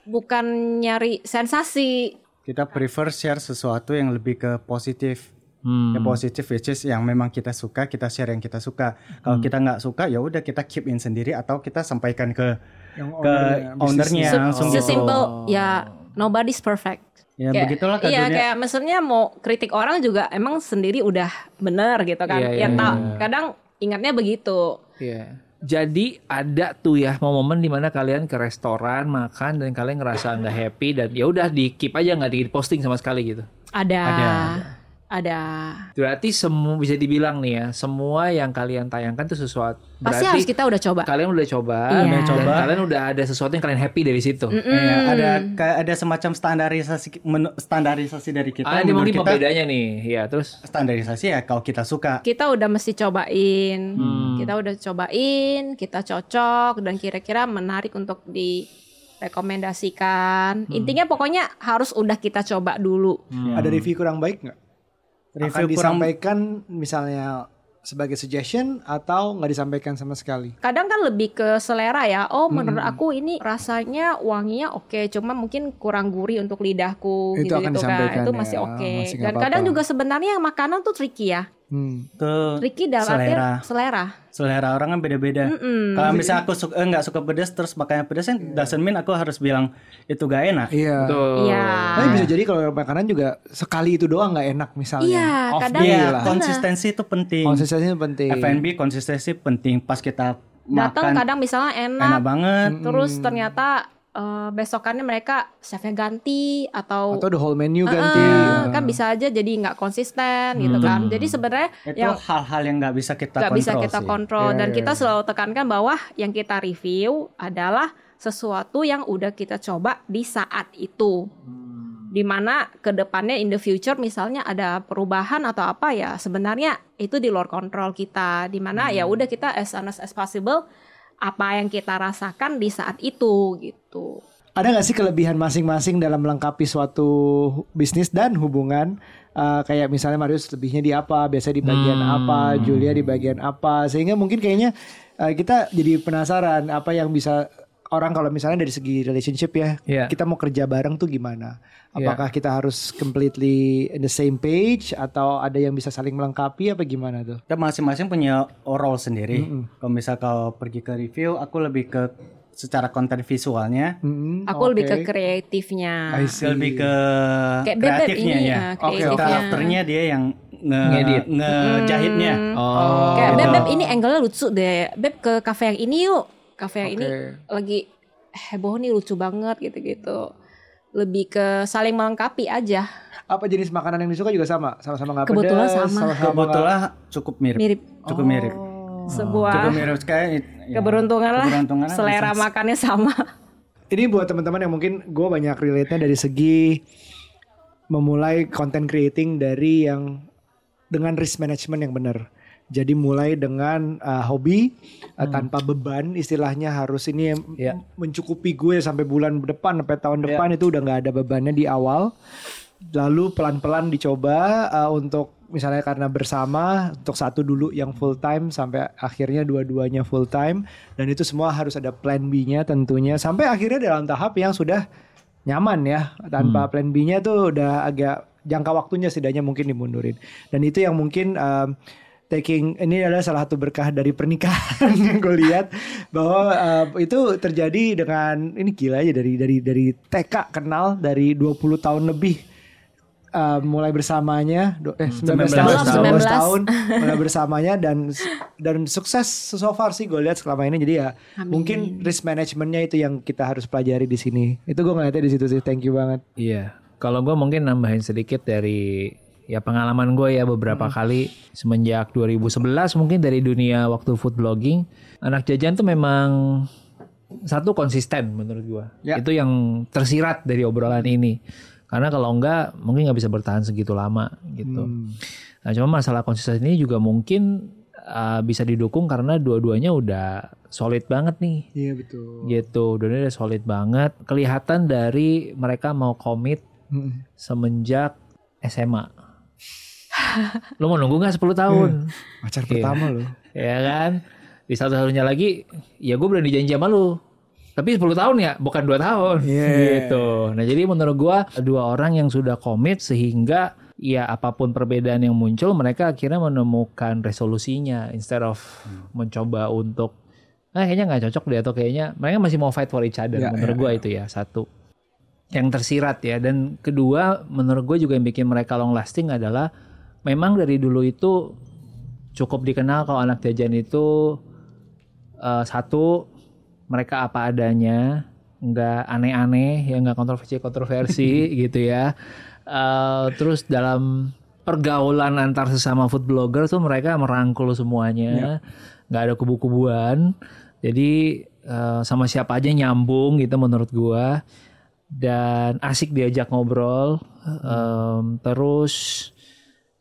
Bukan nyari sensasi. Kita prefer share sesuatu yang lebih ke positif. Hmm. Yang positif which is yang memang kita suka, kita share yang kita suka. Kalau Hmm. kita nggak suka ya udah kita keep in sendiri atau kita sampaikan ke Yang ke ownernya, ownernya Se- langsung gitu. Sesimpel ya nobody's perfect. Ya Kayak- begitulah kan Iya dunia. kayak maksudnya mau kritik orang juga emang sendiri udah bener gitu kan. Iya, iya, ya tak iya. kadang ingatnya begitu. Iya. Jadi ada tuh ya momen di mana kalian ke restoran makan dan kalian ngerasa nggak happy dan ya udah di keep aja nggak di posting sama sekali gitu. Ada. Ada. ada Berarti semua bisa dibilang nih ya, semua yang kalian tayangkan itu sesuatu pasti berarti harus kita udah coba. kalian udah coba, Iya. dan coba. kalian udah ada sesuatu yang kalian happy dari situ. Iya, ada kayak ada semacam standarisasi menu- standarisasi dari kita. Ah, ini menurut mungkin kita pembedanya nih, ya terus standarisasi ya kalau kita suka. Kita udah mesti cobain, Hmm. kita udah cobain, kita cocok dan kira-kira menarik untuk direkomendasikan. Hmm. Intinya pokoknya harus udah kita coba dulu. Ada review kurang baik nggak? Review Akan kurang- disampaikan misalnya sebagai suggestion atau nggak disampaikan sama sekali? Kadang kan lebih ke selera ya. Oh, menurut aku ini rasanya wanginya oke, cuma mungkin kurang gurih untuk lidahku Itu gitu akan gitu disampaikan Itu ya, masih oke. masih nggak Dan kadang apa-apa. juga sebenarnya makanan tuh tricky ya. Hmm. Tuh Tricky dalam selera. selera. Selera orang kan beda-beda. Kalau misalnya aku suka eh, nggak suka pedas terus makanya pedas kan doesn't mean aku harus bilang itu gak enak. Iya. Betul. Iya. Tapi bisa jadi kalau makanan juga sekali itu doang nggak enak misalnya. Iya, Off kadang day lah. lah. konsistensi itu penting. Konsistensi penting. F&B konsistensi penting. Pas kita datang makan kadang misalnya enak, enak banget. terus ternyata eh, besokannya mereka chefnya ganti atau Atau the whole menu ganti. Eh, kan bisa aja jadi nggak konsisten gitu kan. Jadi sebenarnya Itu yang hal-hal yang nggak bisa kita nggak bisa kita sih. kontrol Iya, dan iya, kita selalu tekankan bahwa yang kita review adalah sesuatu yang udah kita coba di saat itu. Di mana ke depannya in the future misalnya ada perubahan atau apa ya sebenarnya itu di luar kontrol kita. Di mana ya udah kita as honest as possible apa yang kita rasakan di saat itu gitu. Ada nggak sih kelebihan masing-masing dalam melengkapi suatu bisnis dan hubungan? Eh, kayak misalnya Marius lebihnya di apa, biasanya di bagian apa, Julia di bagian apa, sehingga mungkin kayaknya eh, kita jadi penasaran apa yang bisa orang kalau misalnya dari segi relationship ya, Iya. kita mau kerja bareng tuh gimana? Apakah kita harus completely in the same page atau ada yang bisa saling melengkapi apa gimana tuh? Kita masing-masing punya role sendiri. Kalau misal kau pergi ke review, aku lebih ke secara konten visualnya, Mm-mm, Aku lebih ke kreatifnya. I see. lebih ke Kayak kreatifnya ini ya. ya, Oke, kreatifnya. Karakternya dia yang nge Ngedit. ngejahitnya. Oh, Kayak gitu. Beb, Beb ini angle-nya lucu deh. Beb ke kafe yang ini yuk. Kafe yang ini lagi heboh nih lucu banget gitu-gitu. Lebih ke saling melengkapi aja. Apa jenis makanan yang disuka juga sama? Sama-sama nggak Kebetulan pedas, sama. sama-sama Kebetulan cukup mirip. Mirip Cukup mirip. sebuah Cukup mirip kayak ya, keberuntungan lah. keberuntungan Selera bisa- makannya sama. Ini buat teman-teman yang mungkin gue banyak relate-nya dari segi memulai content creating dari yang dengan risk management yang benar. Jadi mulai dengan uh, hobi uh, tanpa beban, istilahnya harus ini Iya. mencukupi gue sampai bulan depan, sampai tahun depan itu udah nggak ada bebannya di awal. Lalu pelan-pelan dicoba uh, untuk misalnya karena bersama untuk satu dulu yang full time sampai akhirnya dua-duanya full time. Dan itu semua harus ada plan B-nya tentunya. Sampai akhirnya dalam tahap yang sudah nyaman ya tanpa plan B-nya tuh udah agak jangka waktunya setidaknya mungkin dimundurin. Dan itu yang mungkin um, taking ini adalah salah satu berkah dari pernikahan yang gue lihat. Bahwa uh, itu terjadi dengan ini gila aja dari dari dari TK kenal dari 20 tahun lebih uh, mulai bersamanya do- eh 19, 19 tahun, tahun. 19 tahun mulai bersamanya dan dan sukses so far sih gue lihat selama ini. Jadi ya mungkin risk managementnya itu yang kita harus pelajari di sini. Itu gue ngeliatnya di situ sih. Thank you banget. Iya. Kalau gue mungkin nambahin sedikit dari ya pengalaman gue ya beberapa kali semenjak 2011 mungkin dari dunia waktu food blogging. Anak jajan tuh memang satu konsisten menurut gue Ya. itu yang tersirat dari obrolan ini. Karena kalau enggak mungkin nggak bisa bertahan segitu lama gitu. Nah cuma masalah konsisten ini juga mungkin uh, bisa didukung karena dua-duanya udah solid banget nih. Iya betul. Gitu dua-duanya udah solid banget. Kelihatan dari mereka mau komit Mm. semenjak SMA. Lu mau nunggu nggak 10 tahun? pacar Iya. pertama loh ya kan? Di satu satunya lagi, ya gue berani janji sama lu. Tapi 10 tahun ya, bukan 2 tahun. Iya. Gitu. Nah jadi menurut gua dua orang yang sudah komit sehingga ya apa pun perbedaan yang muncul mereka akhirnya menemukan resolusinya instead of mencoba untuk ah kayaknya nggak cocok deh atau kayaknya mereka masih mau fight for each other Ya, menurut ya, gua itu ya satu yang tersirat ya. Dan kedua menurut gue juga yang bikin mereka long lasting adalah memang dari dulu itu cukup dikenal kalau anak jajan itu eh, satu mereka apa adanya nggak aneh-aneh ya nggak kontroversi kontroversi gitu ya. Eh, terus dalam pergaulan antar sesama food blogger tuh mereka merangkul semuanya, nggak ada kubu-kubuan. Jadi eh, sama siapa aja nyambung gitu menurut gua dan asik diajak ngobrol. Em, terus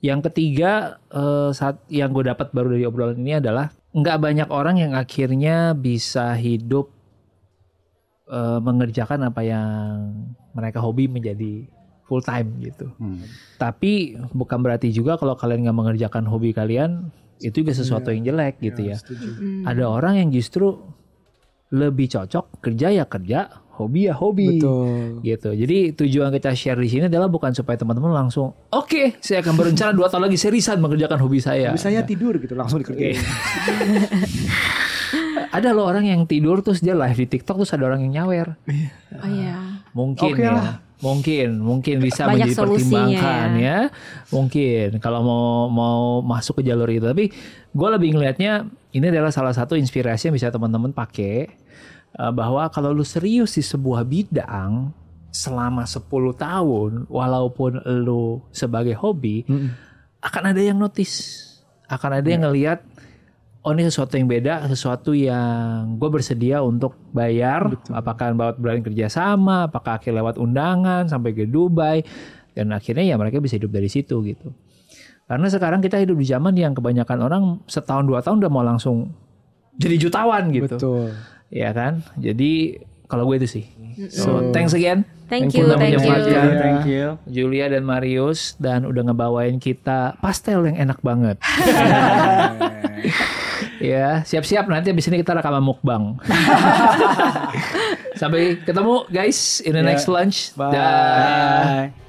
yang ketiga eh, saat yang gue dapat baru dari obrolan ini adalah nggak banyak orang yang akhirnya bisa hidup eh, mengerjakan apa yang mereka hobi menjadi full time gitu. Tapi bukan berarti juga kalau kalian nggak mengerjakan hobi kalian itu juga sesuatu yang jelek gitu ya. Ada orang yang justru lebih cocok kerja ya kerja, hobi ya hobi. Betul. Gitu. Jadi tujuan kita share di sini adalah bukan supaya teman-teman langsung, oke, saya akan berencana dua tahun lagi seriusan mengerjakan hobi saya. Bisa ya tidur gitu langsung dikerjain. Ada loh orang yang tidur terus dia live di TikTok terus ada orang yang nyawer. Oh iya. Mungkin Oke ya. lah. Mungkin, mungkin bisa Banyak menjadi pertimbangan ya. Mungkin kalau mau mau masuk ke jalur itu. Tapi gue lebih ngelihatnya ini adalah salah satu inspirasi yang bisa teman-teman pakai bahwa kalau lu serius di sebuah bidang selama 10 tahun, walaupun lu sebagai hobi, akan ada yang notice, akan ada yang ngelihat oh ini sesuatu yang beda, sesuatu yang gue bersedia untuk bayar, apakah lewat berani kerja sama, apakah akhirnya lewat undangan sampai ke Dubai, dan akhirnya ya mereka bisa hidup dari situ gitu. Karena sekarang kita hidup di zaman yang kebanyakan orang setahun dua tahun udah mau langsung jadi jutawan gitu, Betul. Ya kan? Jadi kalau gue itu sih. So thanks again. Thank Thank you thank you. menyempatkan. Thank you. Julia dan Marius dan udah ngebawain kita pastel yang enak banget. ya, siap-siap nanti abis ini kita rekaman mukbang. Sampai ketemu guys in the next lunch. Bye. Bye.